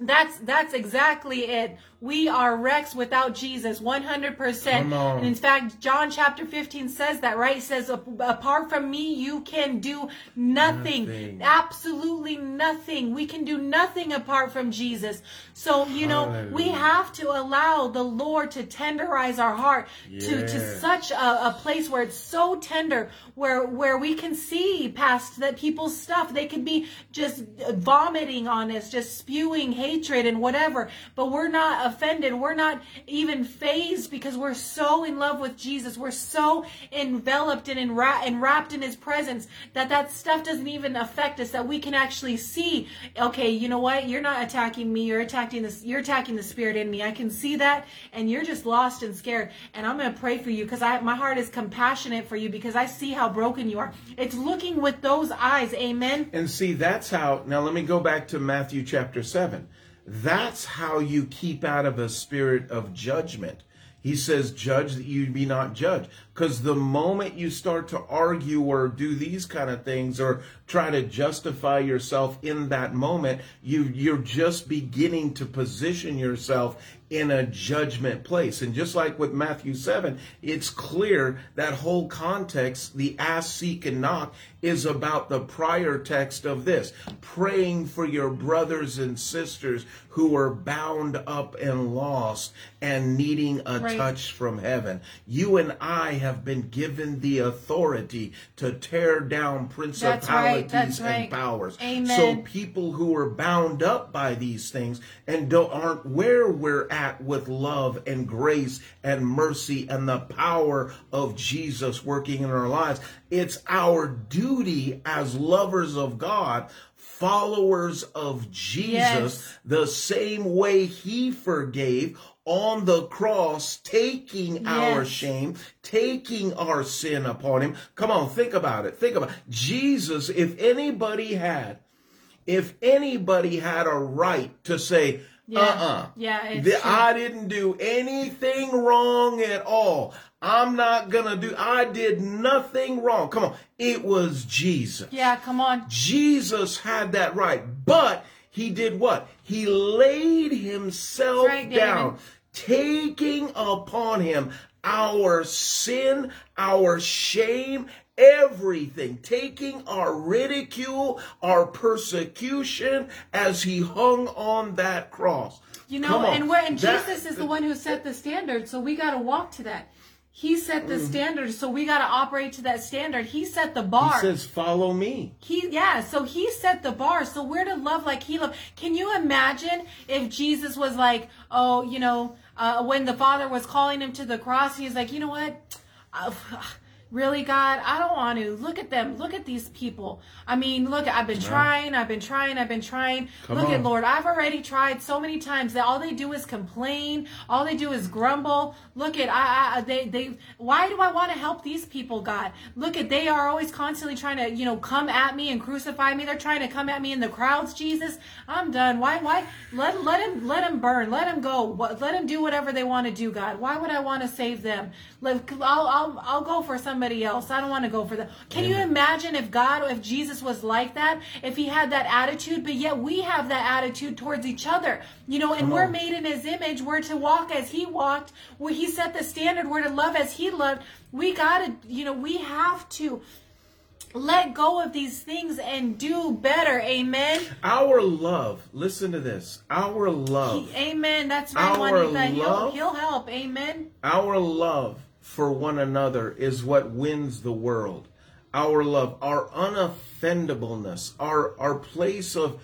that's that's exactly it. We are wrecks without Jesus, 100%. And in fact, John chapter 15 says that, right? It says, apart from me, you can do nothing. Nothing. Absolutely nothing. We can do nothing apart from Jesus. So, you know, we have to allow the Lord to tenderize our heart to, to such a, a place where it's so tender, where, where we can see past that people's stuff. They could be just vomiting on us, just spewing hatred and whatever, but we're not offended. We're not even fazed because we're so in love with Jesus. We're so enveloped and wrapped in his presence that that stuff doesn't even affect us, that we can actually see, okay, you know what? You're not attacking me. You're attacking this. You're attacking the spirit in me. I can see that. And you're just lost and scared. And I'm going to pray for you because I, my heart is compassionate for you because I see how broken you are. It's looking with those eyes. Amen. And see, that's how. Now, let me go back to Matthew chapter 7. That's how you keep out of a spirit of judgment. He says, Judge that you be not judged. Because the moment you start to argue or do these kind of things or try to justify yourself in that moment, you, you're just beginning to position yourself in a judgment place. And just like with Matthew 7, it's clear that whole context, the ask, seek, and knock, is about the prior text of this praying for your brothers and sisters who are bound up and lost and needing a Right. touch from heaven. You and I have been given the authority to tear down principalities that's and right. powers. Amen. So people who are bound up by these things and don't aren't where we're at with love and grace and mercy and the power of Jesus working in our lives. It's our duty as lovers of God, followers of Jesus, Yes. the same way he forgave on the cross, taking our shame, taking our sin upon him. Come on, think about it. Think about it. Jesus, if anybody had if anybody had a right to say, Yeah. uh-uh, Yeah, it's that. I didn't do anything wrong at all. I'm not gonna do, I did nothing wrong. Come on. It was Jesus. Yeah, come on. Jesus had that right, but he did what? He laid himself right, down, taking upon him our sin, our shame, everything, taking our ridicule, our persecution as he hung on that cross. You know, and where and That- Jesus is the one who set the standard, so we got to walk to that. He set Mm. the standard, so we got to operate to that standard. He set the bar. He says, follow me. He yeah, so he set the bar. So we're to love like he loved. Can you imagine if Jesus was like, oh, you know, uh, when the Father was calling him to the cross, he's like, you know what? Really, God? I don't want to. Look at them. Look at these people. I mean, look, I've been trying, I've been trying, I've been trying. Come look at. Lord, I've already tried so many times that all they do is complain, all they do is grumble. Look at I, I they they why do I want to help these people, God? Look at they are always constantly trying to, you know, come at me and crucify me. They're trying to come at me in the crowds, Jesus. I'm done. Why why let let him let him burn. Let him go. Let him do whatever they want to do, God. Why would I want to save them? I'll, I'll I'll go for somebody else. I don't want to go for them. Can you imagine if God, if Jesus was like that, if he had that attitude, but yet we have that attitude towards each other, you know, and Come we're on. made in his image. We're to walk as he walked, where he set the standard. We're to love as he loved. We gotta, you know, we have to let go of these things and do better. Amen. Our love, listen to this. Our love, Amen. That's right, Our Juanita. He'll, he'll help. Amen. our love for one another is what wins the world. Our love, our unoffendableness, our our place of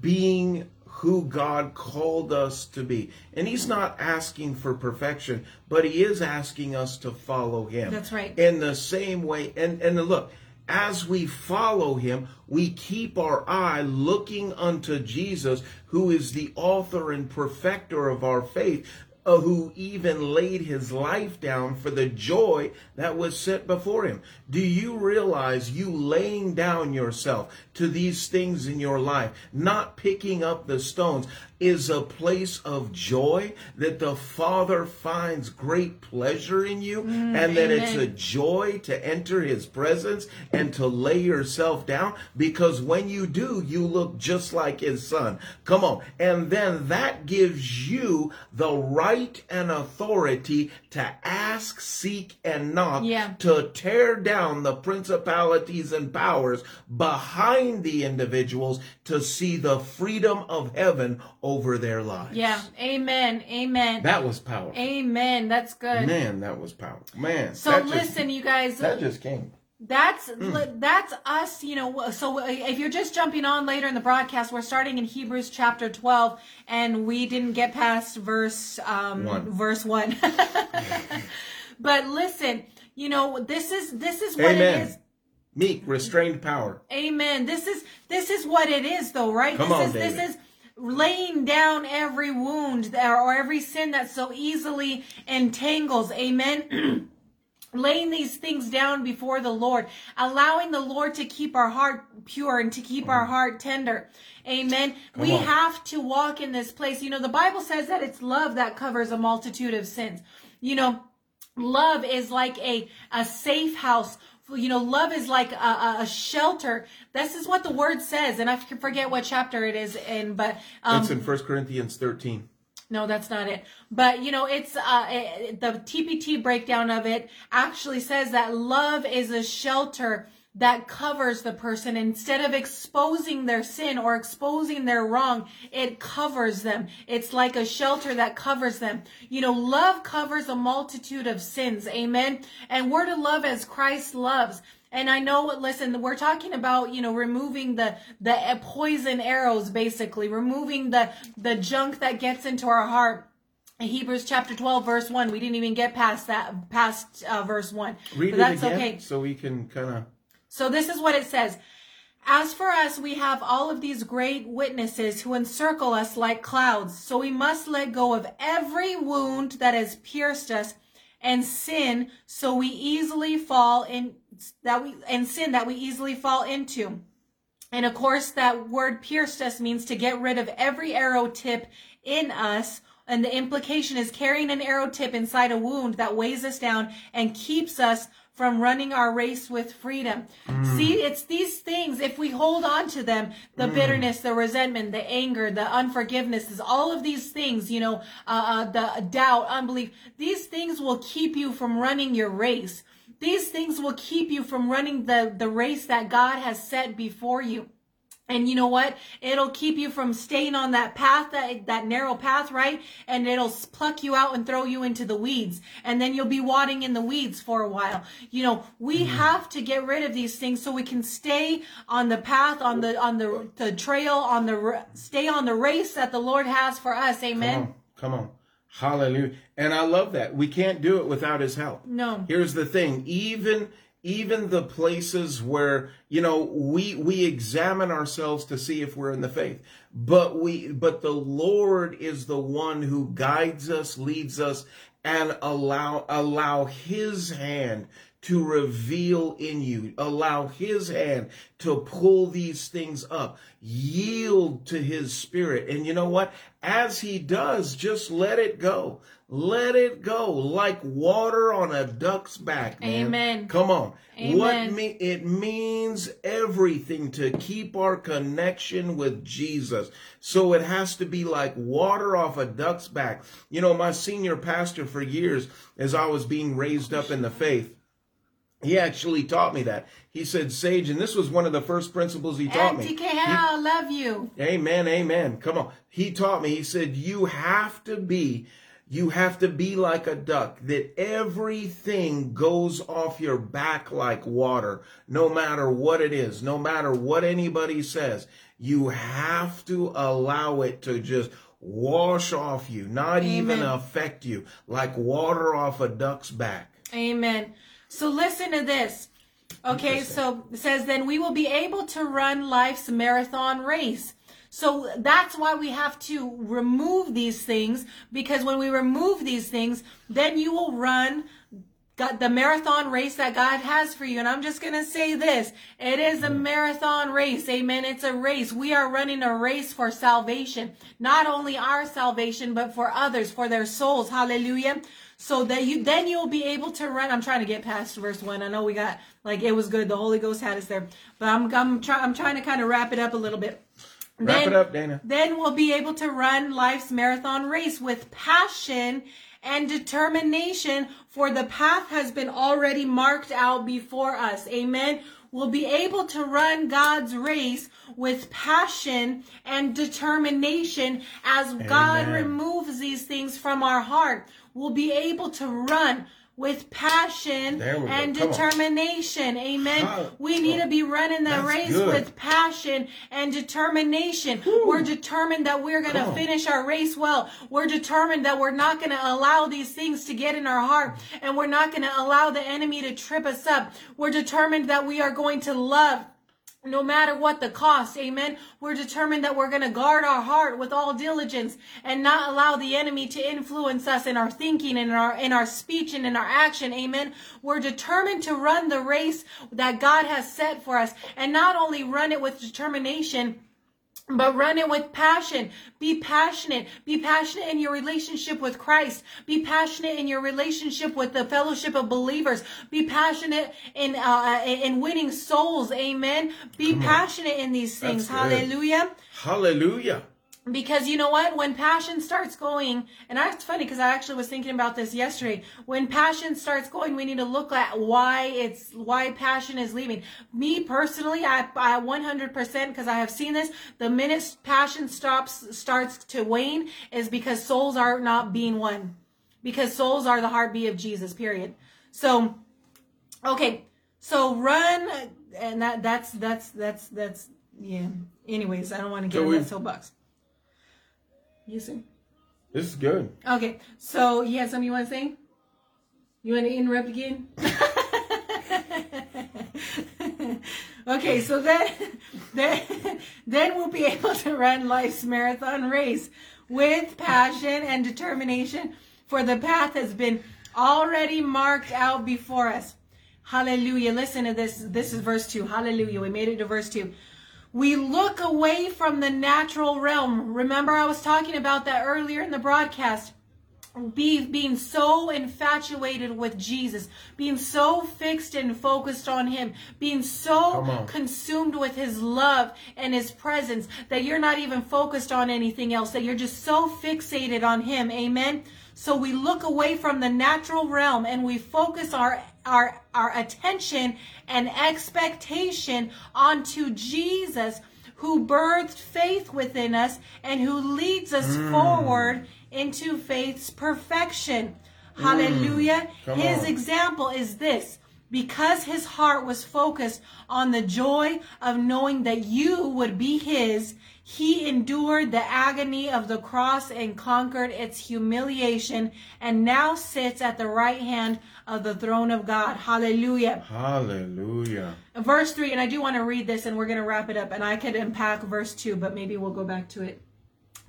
being who God called us to be. And he's not asking for perfection, but he is asking us to follow him. That's right. In the same way and and look, as we follow him, we keep our eye looking unto Jesus, who is the author and perfecter of our faith, Uh, who even laid his life down for the joy that was set before him. Do you realize you laying down yourself to these things in your life, not picking up the stones, is a place of joy that the Father finds great pleasure in you, mm, and that it's a joy to enter his presence and to lay yourself down because when you do, you look just like his son. Come on. And then that gives you the right and authority to ask, seek, and knock Yeah. to tear down the principalities and powers behind the individuals to see the freedom of heaven over their lives. Yeah. Amen. Amen. That was powerful. Amen. That's good. Man, that was powerful. Man. So that just- listen, you guys. that just came. That's Mm. that's us, you know. So if you're just jumping on later in the broadcast, we're starting in Hebrews chapter 12, and we didn't get past verse um, One. verse one. but listen, you know this is this is what Amen. it is. Meek, restrained power. Amen. This is this is what it is, though, right? Come this on, is David. this is laying down every wound or every sin that so easily entangles. Amen. laying these things down before the Lord, allowing the Lord to keep our heart pure and to keep our mm. heart tender. Amen. we on. have to walk in this place. You know, the Bible says that it's love that covers a multitude of sins. You know, love is like a, a safe house. You know, love is like a, a, a shelter. This is what the word says. And I forget what chapter it is in, but, um, it's in First Corinthians 13. no, that's not it. But you know, it's uh, it, the TPT breakdown of it actually says that love is a shelter that covers the person instead of exposing their sin or exposing their wrong. It covers them. It's like a shelter that covers them. You know, love covers a multitude of sins. Amen. And we're to love as Christ loves. And I know, listen, we're talking about, you know, removing the, the poison arrows, basically, removing the, the junk that gets into our heart. In Hebrews chapter 12, verse 1, we didn't even get past that, past uh, verse 1. Read but it that's again okay. so we can kind of. So this is what it says. As for us, we have all of these great witnesses who encircle us like clouds. So we must let go of every wound that has pierced us and sin so we easily fall in that we and sin that we easily fall into. And of course, that word pierced us means to get rid of every arrow tip in us. And the implication is carrying an arrow tip inside a wound that weighs us down and keeps us from running our race with freedom. See, it's these things, if we hold on to them, the bitterness, the resentment, the anger, the unforgiveness, is all of these things, you know, uh, uh, the doubt, unbelief, these things will keep you from running your race. These things will keep you from running the, the race that God has set before you. And you know what? It'll keep you from staying on that path, that, that narrow path, right? And it'll pluck you out and throw you into the weeds. And then you'll be wadding in the weeds for a while. You know, we mm-hmm. have to get rid of these things so we can stay on the path, on the, on the, the trail, on the, stay on the race that the Lord has for us. Amen. Come on. Come on. Hallelujah. And I love that. We can't do it without his help. No. Here's the thing. Even even the places where you know we we examine ourselves to see if we're in the faith. But we but the lord is the one who guides us leads us and allow allow his hand to reveal in you allow his hand to pull these things up yield to his spirit and you know what as he does just let it go let it go like water on a duck's back man. Amen. come on what Amen. me it means everything to keep our connection with Jesus. So it has to be like water off a duck's back. You know, my senior pastor for years, as I was being raised up in the faith, he actually taught me that. He said, Sage, and this was one of the first principles he taught Auntie me. K, I love you. Amen, amen. Come on. He taught me, he said, you have to be, you have to be like a duck, that everything goes off your back like water, no matter what it is, no matter what anybody says. You have to allow it to just wash off you, not even affect you, like water off a duck's back. Amen. So listen to this. Okay, so it says then we will be able to run life's marathon race. So that's why we have to remove these things because when we remove these things, then you will run got the marathon race that God has for you. And I'm just going to say this. It is a marathon race. Amen. It's a race. We are running a race for salvation. Not only our salvation, but for others, for their souls. Hallelujah. So that you, then you'll be able to run. I'm trying to get past verse one. I know we got, like, it was good. The Holy Ghost had us there, but I'm, I'm trying, I'm trying to kind of wrap it up a little bit. Wrap Then- it up, Dana. Then we'll be able to run life's marathon race with passion and determination, for the path has been already marked out before us. Amen. We'll be able to run God's race with passion and determination as God removes these things from our heart. We'll be able to run with passion and Come on. determination. Amen. We need to be running the That's race good. with passion and determination. We're determined that we're going to finish our race well. We're determined that we're not going to allow these things to get in our heart and we're not going to allow the enemy to trip us up. We're determined that we are going to love no matter what the cost, amen. We're determined that we're going to guard our heart with all diligence and not allow the enemy to influence us in our thinking and in our in our speech and in our action, amen. We're determined to run the race that God has set for us and not only run it with determination, but run it with passion. Be passionate. Be passionate in your relationship with Christ. Be passionate in your relationship with the fellowship of believers. Be passionate in uh, in winning souls. Amen. Be passionate in these things. Hallelujah. Hallelujah. Because you know what? When passion starts going, and I- it's funny because I actually was thinking about this yesterday. When passion starts going, we need to look at why it's why passion is leaving. Me personally, I I 100% because I have seen this. The minute passion stops starts to wane is because souls are not being won. Because souls are the heartbeat of Jesus. Period. So, okay, so run, and that that's that's that's that's yeah. Anyways, I don't want to get So we- that soapbox. You see? This is good. Okay, so you had something you want to say? You want to interrupt again? okay, so then, then, then we'll be able to run life's marathon race with passion and determination, for the path has been already marked out before us. Hallelujah. Listen to this. This is verse 2. Hallelujah. We made it to verse 2. We look away from the natural realm. Remember, I was talking about that earlier in the broadcast. Be, being so infatuated with Jesus, being so fixed and focused on Him, being so consumed with His love and His presence that you're not even focused on anything else, that you're just so fixated on Him. Amen. So we look away from the natural realm and we focus our our our attention and expectation onto Jesus who birthed faith within us and who leads us Mm. forward into faith's perfection. Hallelujah. Mm. Come His on. example is this Because his heart was focused on the joy of knowing that you would be his, he endured the agony of the cross and conquered its humiliation and now sits at the right hand of the throne of God. Hallelujah. Hallelujah. Verse 3, and I do want to read this and we're going to wrap it up. And I could unpack verse 2, but maybe we'll go back to it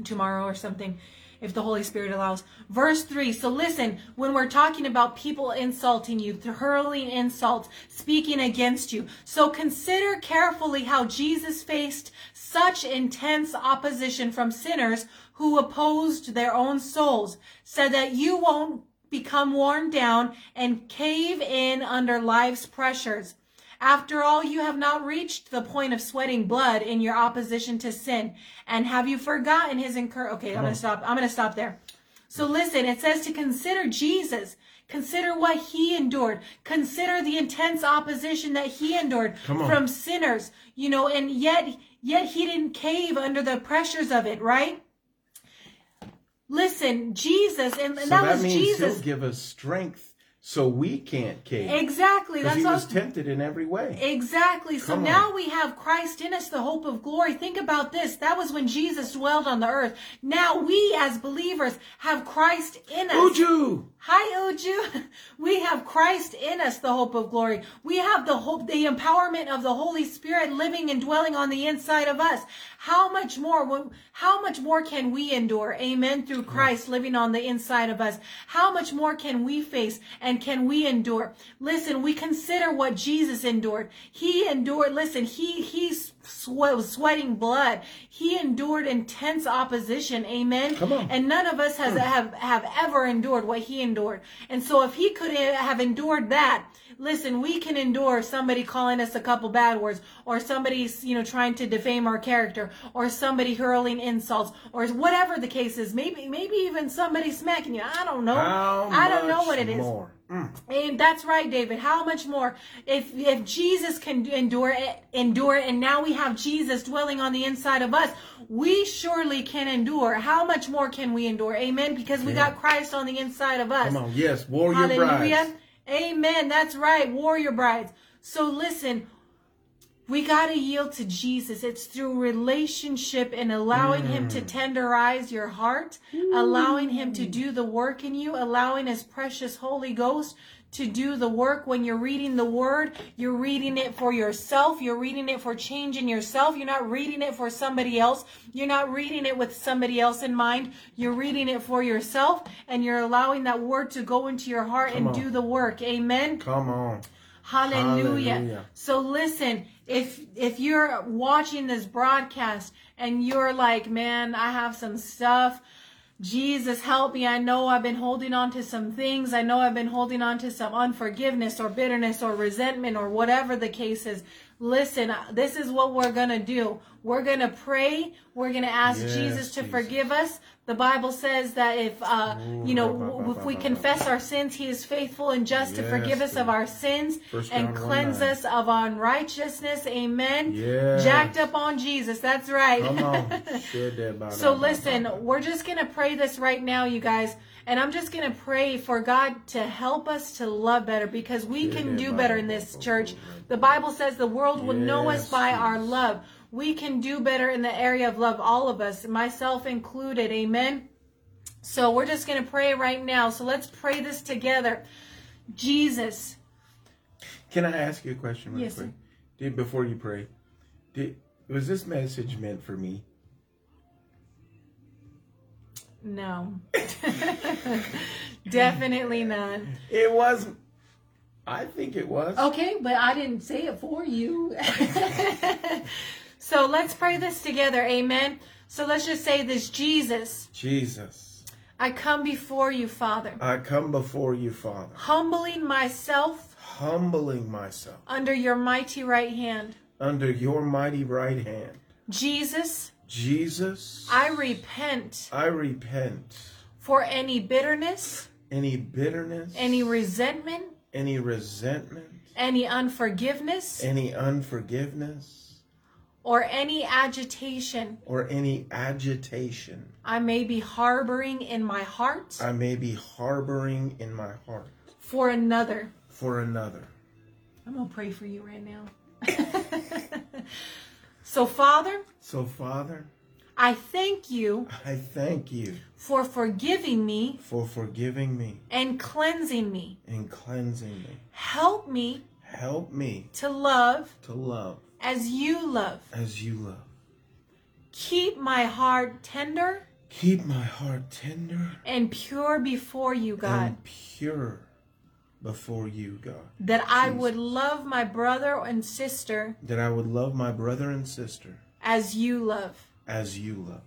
tomorrow or something if the Holy Spirit allows. Verse 3. So listen, when we're talking about people insulting you, hurling insults, speaking against you. So consider carefully how Jesus faced such intense opposition from sinners who opposed their own souls, so that you won't become worn down and cave in under life's pressures. After all, you have not reached the point of sweating blood in your opposition to sin. And have you forgotten his incur? Okay, I'm going to stop. I'm going to stop there. So listen, it says to consider Jesus. Consider what he endured. Consider the intense opposition that he endured from sinners, you know, and yet, yet he didn't cave under the pressures of it, right? Listen, Jesus, and, and So that, that, was means Jesus. he'll give us strength so we can't cave. Exactly. That's he was tempted in every way. Exactly. So Come on. now we have Christ in us, the hope of glory. Think about this. That was when Jesus dwelled on the earth. Now we as believers have Christ in us. Uju! Hi, Uju. We have Christ in us, the hope of glory. We have the hope, the empowerment of the Holy Spirit living and dwelling on the inside of us. How much more, how much more can we endure? Amen. Through Christ living on the inside of us. How much more can we face and can we endure? Listen, we consider what Jesus endured. He endured, listen, he, he's swe- was sweating blood. He endured intense opposition. Amen. Come on. And none of us has hmm. have have ever endured what he endured. And so if he could have endured that, listen, we can endure somebody calling us a couple bad words or somebody, you know, trying to defame our character or somebody hurling insults or whatever the case is. Maybe maybe even somebody smacking you. I don't know. How I don't know what it is. more? Mm. And that's right, David. How much more if if Jesus can endure it, endure it, and now we have Jesus dwelling on the inside of us, we surely can endure. How much more can we endure? Amen. Because we Yeah. got Christ on the inside of us. Come on, yes, warrior Hallelujah. brides. Amen. That's right, warrior brides. So listen, we got to yield to Jesus. It's through relationship and allowing Him Mm. to tenderize your heart, allowing Him to do the work in you, allowing His precious Holy Ghost to do the work when you're reading the Word. You're reading it for yourself. You're reading it for changing yourself. You're not reading it for somebody else. You're not reading it with somebody else in mind. You're reading it for yourself and you're allowing that Word to go into your heart Come and on. do the work. Amen. Come on. Hallelujah. Hallelujah. So listen, if if you're watching this broadcast and you're like, man, I have some stuff. Jesus, help me. I know I've been holding on to some things. I know I've been holding on to some unforgiveness or bitterness or resentment or whatever the case is. Listen, uh, this is what we're going to do. We're going to pray. We're going to ask Yes, Jesus to Jesus. forgive us. The Bible says that if, uh, you know, if we confess our sins, He is faithful and just to forgive us of our sins First and cleanse us of unrighteousness. Amen. Yes. Jacked up on Jesus. That's right. Come on. That about so listen, we're just going to pray this right now, you guys. And I'm just going to pray for God to help us to love better because we can do better in this church. The Bible says the world will know us Yes, by our love. We can do better in the area of love, all of us, myself included. Amen. So we're just going to pray right now. So let's pray this together. Jesus. Can I ask you a question real Yes, quick? sir. Did before you pray, did was this message meant for me? No. Definitely not. It was. I think it was. Okay, but I didn't say it for you. so let's pray this together. Amen. So let's just say this Jesus, Jesus, I come before you, Father, I come before you, Father, humbling myself humbling myself under your mighty right hand. under your mighty right hand. Jesus, Jesus, I repent I repent for any bitterness, any bitterness, any resentment, any resentment, any unforgiveness, any unforgiveness, or any agitation or any agitation I may be harboring in my heart I may be harboring in my heart for another. for another. I'm going to pray for you right now. so, Father, So, Father, I thank you I thank you for forgiving me for forgiving me and cleansing me. and cleansing me. Help me Help me to love to love as you love. as you love. Keep my heart tender Keep my heart tender and pure before you, God. and pure before you, God. That I would love my brother and sister That I would love my brother and sister as you love. as you love.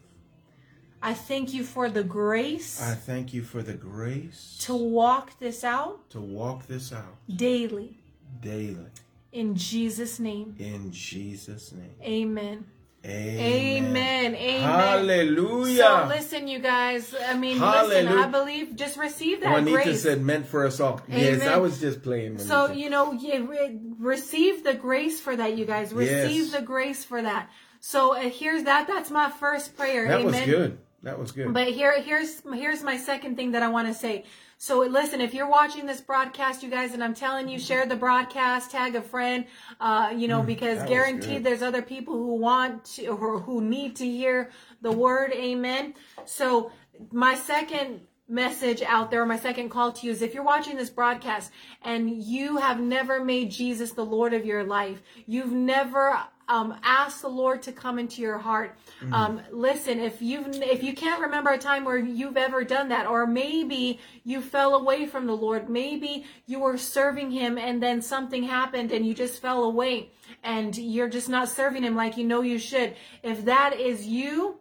I thank you for the grace I thank you for the grace to walk this out to walk this out daily. daily. In Jesus' name. In Jesus' name. Amen. Amen. Amen. Amen. Hallelujah. So listen, you guys. I mean, listen. I believe just receive that Juanita grace. said meant for us all. Yes, Amen. I was just playing. so you know, you re- receive the grace for that, you guys. Receive Yes. the grace for that. So uh, here's that. That's my first prayer. that Amen. was good. That was good. But here, here's here's my second thing that I want to say. So listen, if you're watching this broadcast, you guys, and I'm telling you, share the broadcast, tag a friend, uh, you know, because Mm, that guaranteed there's other people who want to, or who need to hear the word. Amen. So my second message out there, my second call to you is if you're watching this broadcast and you have never made Jesus the Lord of your life, you've never um, asked the Lord to come into your heart. Um, listen, if you if you can't remember a time where you've ever done that, or maybe you fell away from the Lord, maybe you were serving Him and then something happened and you just fell away and you're just not serving Him like you know you should. If that is you,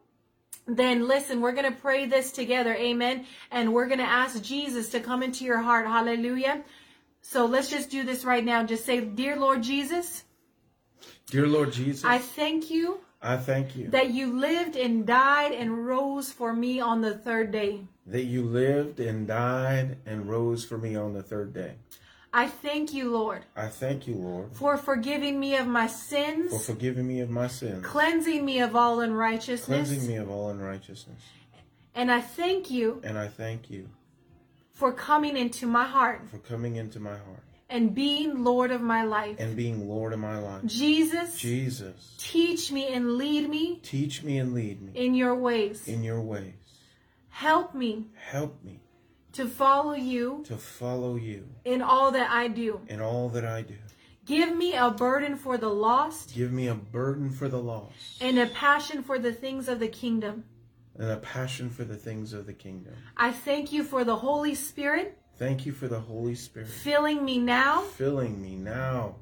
then listen, we're going to pray this together. Amen. And we're going to ask Jesus to come into your heart. Hallelujah. So let's just do this right now. Just say, Dear Lord Jesus, Dear Lord Jesus, I I, thank you I thank you that you lived and died and rose for me on the third day. that you lived and died and rose for me on the third day. I thank you, Lord, I thank you, Lord, for forgiving me of my sins. for forgiving me of my sins, cleansing me of all unrighteousness. cleansing me of all unrighteousness. And I thank you And I thank you for coming into my heart for coming into my heart and being Lord of my life. and being Lord of my life. Jesus, Jesus, teach me and lead me teach me and lead me in your ways. in your ways. Help me Help me to follow you to follow you in all that I do. in all that I do. Give me a burden for the lost Give me a burden for the lost and a passion for the things of the kingdom. and a passion for the things of the kingdom. I thank you for the Holy Spirit Thank you for the Holy Spirit filling me now. filling me now.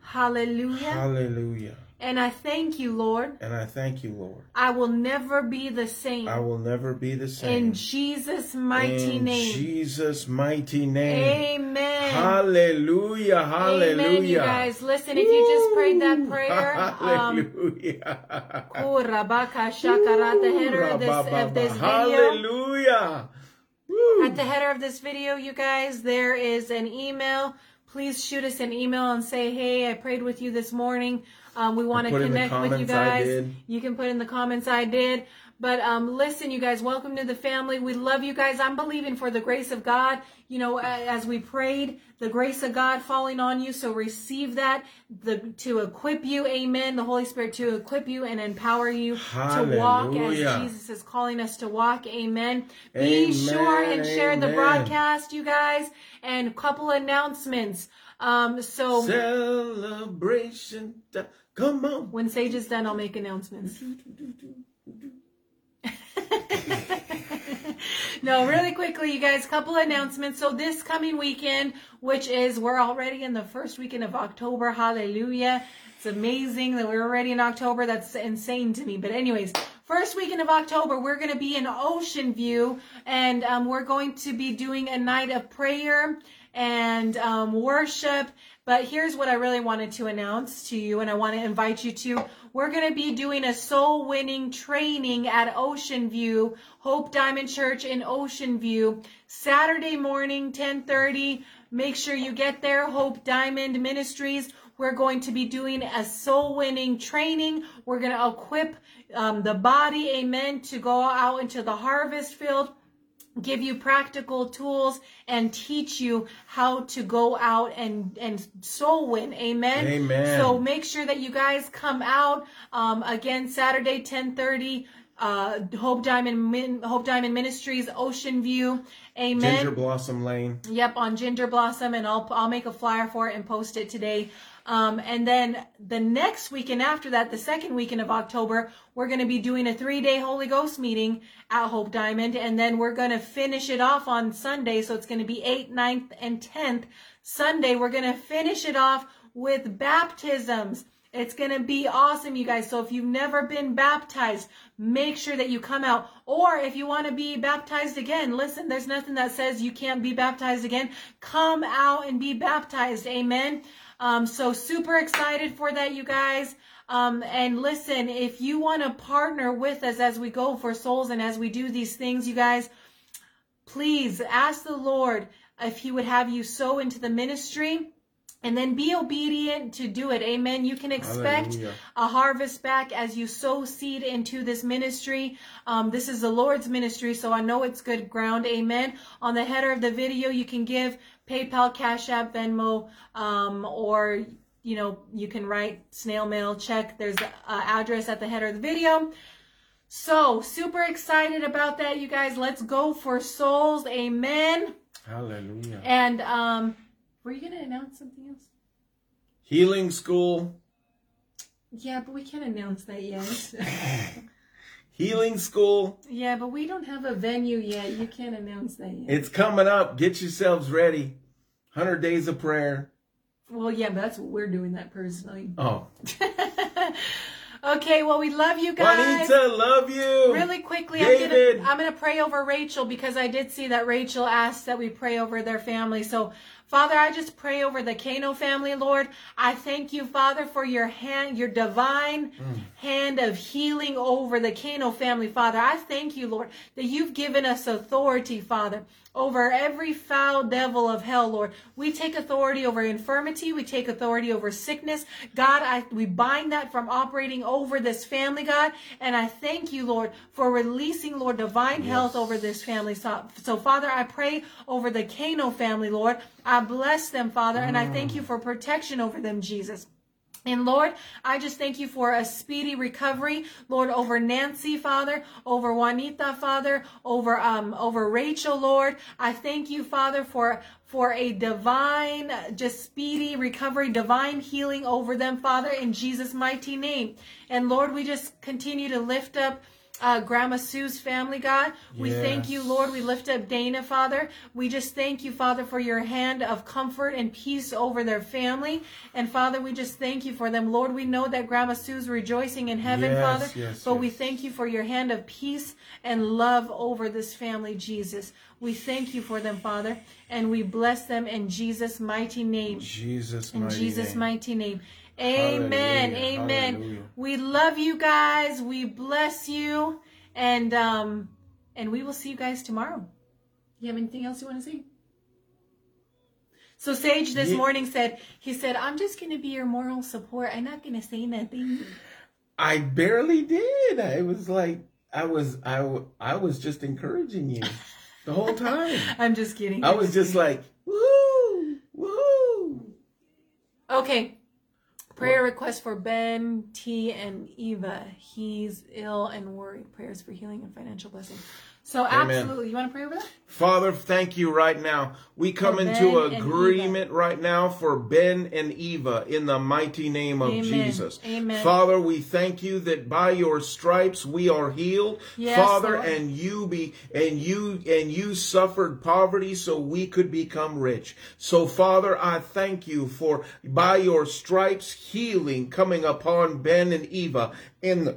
Hallelujah. Hallelujah. And I thank you, Lord. And I thank you, Lord. I will never be the same. I will never be the same. In Jesus' mighty In name. Jesus' mighty name. Amen. Hallelujah. Hallelujah. Amen, you guys. Listen, if you just prayed that prayer, um, Hallelujah. Rabaka Shakara, at the header of this, of this video. Hallelujah. Woo. At the header of this video, you guys, there is an email. Please shoot us an email and say, hey, I prayed with you this morning. Um, we want to put in the connect with you guys. You can put in the comments, I did. But um, listen, you guys, welcome to the family. We love you guys. I'm believing for the grace of God. You know, as we prayed, the grace of God falling on you. So receive that the, to equip you. Amen. The Holy Spirit to equip you and empower you to walk as Jesus is calling us to walk. Amen. Be sure and share the broadcast, you guys, and a couple announcements. Um, so Celebration. time. Come on. when Sage is done, I'll make announcements. no, really quickly, you guys, couple announcements. So this coming weekend, which is we're already in the first weekend of October. Hallelujah. It's amazing that we're already in October. That's insane to me. But anyways, first weekend of October, we're going to be in Ocean View and um, we're going to be doing a night of prayer and um, worship. But here's what I really wanted to announce to you, and I want to invite you to. We're going to be doing a soul winning training at Ocean View, Hope Diamond Church in Ocean View, Saturday morning, 1030. Make sure you get there, Hope Diamond Ministries. We're going to be doing a soul winning training. We're going to equip um, the body, amen, to go out into the harvest field give you practical tools and teach you how to go out and and soul win amen Amen. so make sure that you guys come out um, again saturday 1030 uh, Hope Diamond Min- Hope Diamond Ministries Ocean View. Amen. Ginger Blossom Lane. Yep, on Ginger Blossom, and I'll I'll make a flyer for it and post it today. Um, and then the next weekend after that, the second weekend of October, we're going to be doing a three day Holy Ghost meeting at Hope Diamond, and then we're going to finish it off on Sunday. So it's going to be 8th, 9th, and 10th. Sunday, we're going to finish it off with baptisms. It's going to be awesome, you guys. So if you've never been baptized, make sure that you come out. Or if you want to be baptized again, listen, there's nothing that says you can't be baptized again. Come out and be baptized. Amen. Um, so super excited for that, you guys. Um, and listen, if you want to partner with us as we go for souls and as we do these things, you guys, please ask the Lord if He would have you sow into the ministry and then be obedient to do it. Amen. You can expect Hallelujah. a harvest back as you sow seed into this ministry. Um, this is the Lord's ministry, so I know it's good ground. Amen. On the header of the video, you can give PayPal, Cash App, Venmo, um, or you know you can write snail mail check. There's an address at the header of the video. So super excited about that, you guys. Let's go for souls. Amen. Hallelujah. And um, were you gonna announce something else? Healing School. Yeah, but we can't announce that yet. Healing School. yeah, but we don't have a venue yet. You can't announce that yet. It's coming up. Get yourselves ready. 100 days of prayer. well, yeah, but that's what we're doing that personally. Oh. okay, well, we love you guys. Juanita, love you. Really quickly, David. I'm gonna I'm gonna pray over Rachel because I did see that Rachel asked that we pray over their family. So, Father, I just pray over the Kano family, Lord. I thank you, Father, for your hand, your divine mm. hand of healing over the Kano family, Father. I thank you, Lord, that you've given us authority, Father, over every foul devil of hell, Lord. We take authority over infirmity. We take authority over sickness. God, I, we bind that from operating over this family, God. And I thank you, Lord, for releasing, Lord, divine health over this family. So, so, Father, I pray over the Kano family, Lord. I bless them, Father, and I thank you mm. for protection over them, Jesus. And Lord, I just thank you for a speedy recovery, Lord, over Nancy, Father, over Juanita, Father, over um over Rachel, Lord. I thank you, Father, for for a divine, just speedy recovery, divine healing over them, Father, in Jesus' mighty name. And Lord, we just continue to lift up uh, Grandma Sue's family, God. We thank you, Lord. We lift up Dana, Father. We just thank you, Father, for your hand of comfort and peace over their family. And Father, we just thank you for them. Lord, we know that Grandma Sue's rejoicing in heaven, Yes, Father. yes, but we thank you for your hand of peace and love over this family, Jesus. We thank you for them, Father, and we bless them in Jesus' mighty name. Jesus' In mighty Jesus' name. mighty name. Amen. Hallelujah. Amen. Hallelujah. We love you guys. We bless you. And um and we will see you guys tomorrow. You have anything else you want to say? So Sage this Ye- morning said, he said, I'm just gonna be your moral support. I'm not gonna say nothing. I barely did. I was like, I was, I I was just encouraging you the whole time. I'm just kidding. I was just like, woo, woo. Okay. Prayer request for Ben T and Eva. He's ill and worried. Prayers for healing and financial blessing. So Amen. absolutely. You want to pray over that? Father, thank you right now. We come For into Ben agreement right now for Ben and Eva in the mighty name of Amen. Jesus. Amen. Father, we thank you that by your stripes we are healed. Yes, Father, Lord. and you be and you and you suffered poverty so we could become rich. So Father, I thank you for by your stripes healing coming upon Ben and Eva in the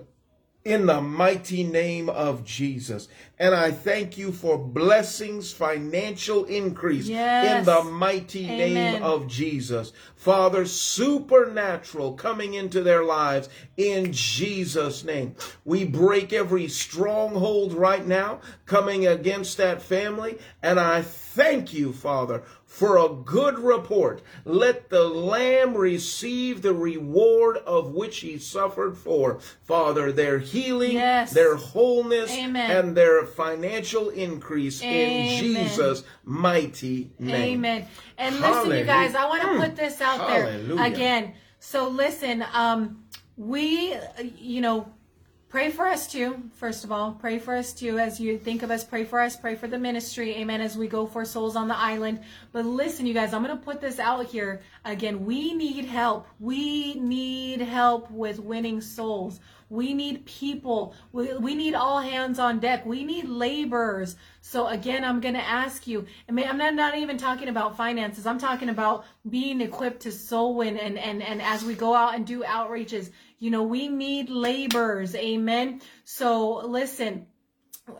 in the mighty name of Jesus. And I thank you for blessings, financial increase Yes. in the mighty name of Jesus. Father, supernatural coming into their lives in Jesus' name. We break every stronghold right now coming against that family. And I thank you, Father, for a good report. Let the Lamb receive the reward of which he suffered for. Father, their healing, Yes. their wholeness, Amen. and their financial increase in Jesus' mighty name. Amen. And listen, you guys, I want to put this out Hallelujah. there again. So listen, um, we, you know, pray for us too. First of all, pray for us too as you think of us. Pray for us. Pray for the ministry. Amen. As we go for souls on the island. But listen, you guys, I'm going to put this out here again. We need help. We need help with winning souls. We need people. We, we need all hands on deck. We need laborers. So again, I'm going to ask you, I mean, I'm not, not even talking about finances. I'm talking about being equipped to soul win and, and, and as we go out and do outreaches, you know, we need laborers. Amen. So listen,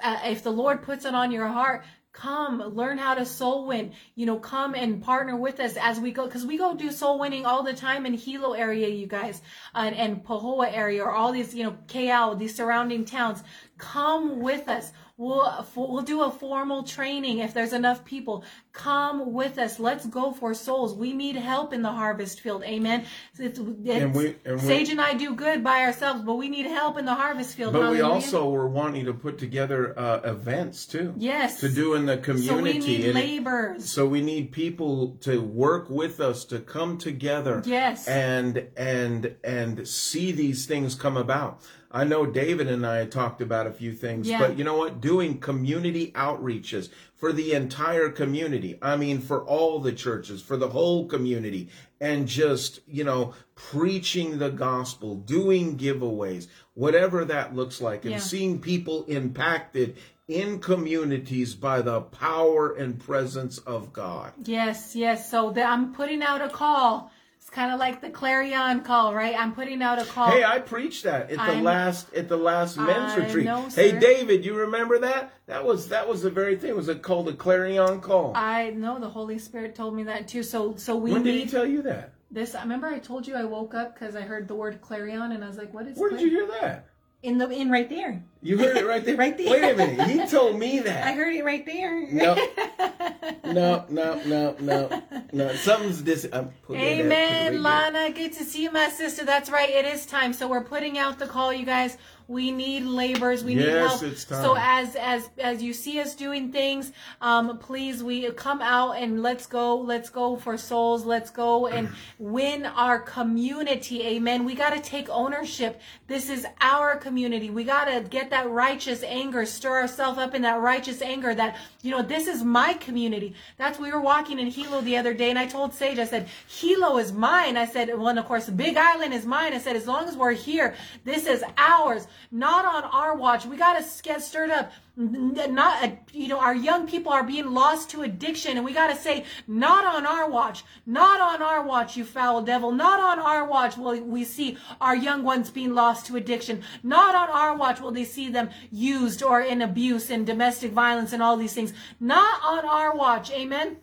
uh, if the Lord puts it on your heart, come learn how to soul win. You know, come and partner with us as we go because we go do soul winning all the time in Hilo area, you guys, and, and Pahoa area or all these, you know, KL, these surrounding towns. Come with us. We'll we'll do a formal training if there's enough people. Come with us. Let's go for souls. We need help in the harvest field. Amen. It's, it's, And we- and we- Sage and I do good by ourselves, but we need help in the harvest field. But we also were wanting to put together uh, events too. Yes. To do in the community. So we need and-. So we need people to work with us to come together. Yes. And and and see these things come about. I know David and I talked about a few things, Yeah. but you know what? Doing community outreaches for the entire community. I mean, for all the churches, for the whole community, and just, you know, preaching the gospel, doing giveaways, whatever that looks like, and Yeah. seeing people impacted in communities by the power and presence of God. Yes, yes. So the, I'm putting out a call. It's kind of like the clarion call, right? I'm putting out a call. Hey, I preached that at the I'm- last at the last men's I retreat. know, hey. David, you remember that? That was that was the very thing. Was it called the clarion call? I know the Holy Spirit told me that too. So, so we when did he tell you that? this. I remember I told you I woke up because I heard the word clarion, and I was like, "What is?" Where did clar-" you hear that? In the in right there. You heard it right there. Right there. Wait a minute. He told me that. I heard it right there. No, no, no, no, no, no. Something's this. I'm putting that to the Amen, radio. Lana. Good to see you, my sister. That's right. It is time. So we're putting out the call, you guys. We need laborers. We need help. it's time. So as as as you see us doing things, um, please we come out and let's go. Let's go for souls. Let's go and win our community. Amen. We got to take ownership. This is our community. We got to get that righteous anger, stir ourselves up in that righteous anger. That you know, this is my community. That's we were walking in Hilo the other day, and I told Sage, I said, Hilo is mine. I said, well, and of course, Big Island is mine. I said, as long as we're here, this is ours, not on our watch. We got to get stirred up. Not, uh, you know, our young people are being lost to addiction, and we got to say, not on our watch, not on our watch, you foul devil, not on our watch will we see our young ones being lost to addiction, not on our watch will they see them used or in abuse and domestic violence and all these things, not on our watch, amen.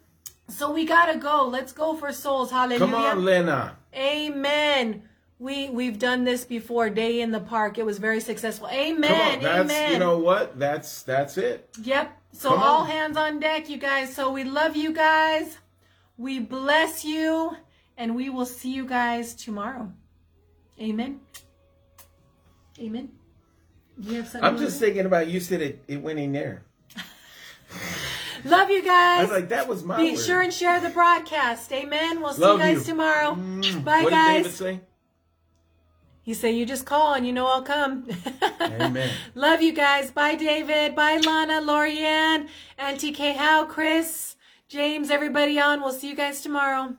So we gotta go. Let's go for souls. Hallelujah. Come on, Lena. Amen. We we've done this before. Day in the park. It was very successful. Amen. Come on. That's Amen. you know what? That's that's it. Yep. So Come all on. hands on deck, you guys. So we love you guys. We bless you, and we will see you guys tomorrow. Amen. Amen. You have something? I'm just thinking about you said it. It went in there. love you I guys. was like, that was my Be word. sure and share the broadcast. Amen. We'll see Love you guys you. tomorrow. Mm. Bye, what guys. You say you just call and you know I'll come. Amen. Love you guys. Bye, David. Bye, Lana, Lorianne, Auntie K. How, Chris, James, everybody on. We'll see you guys tomorrow.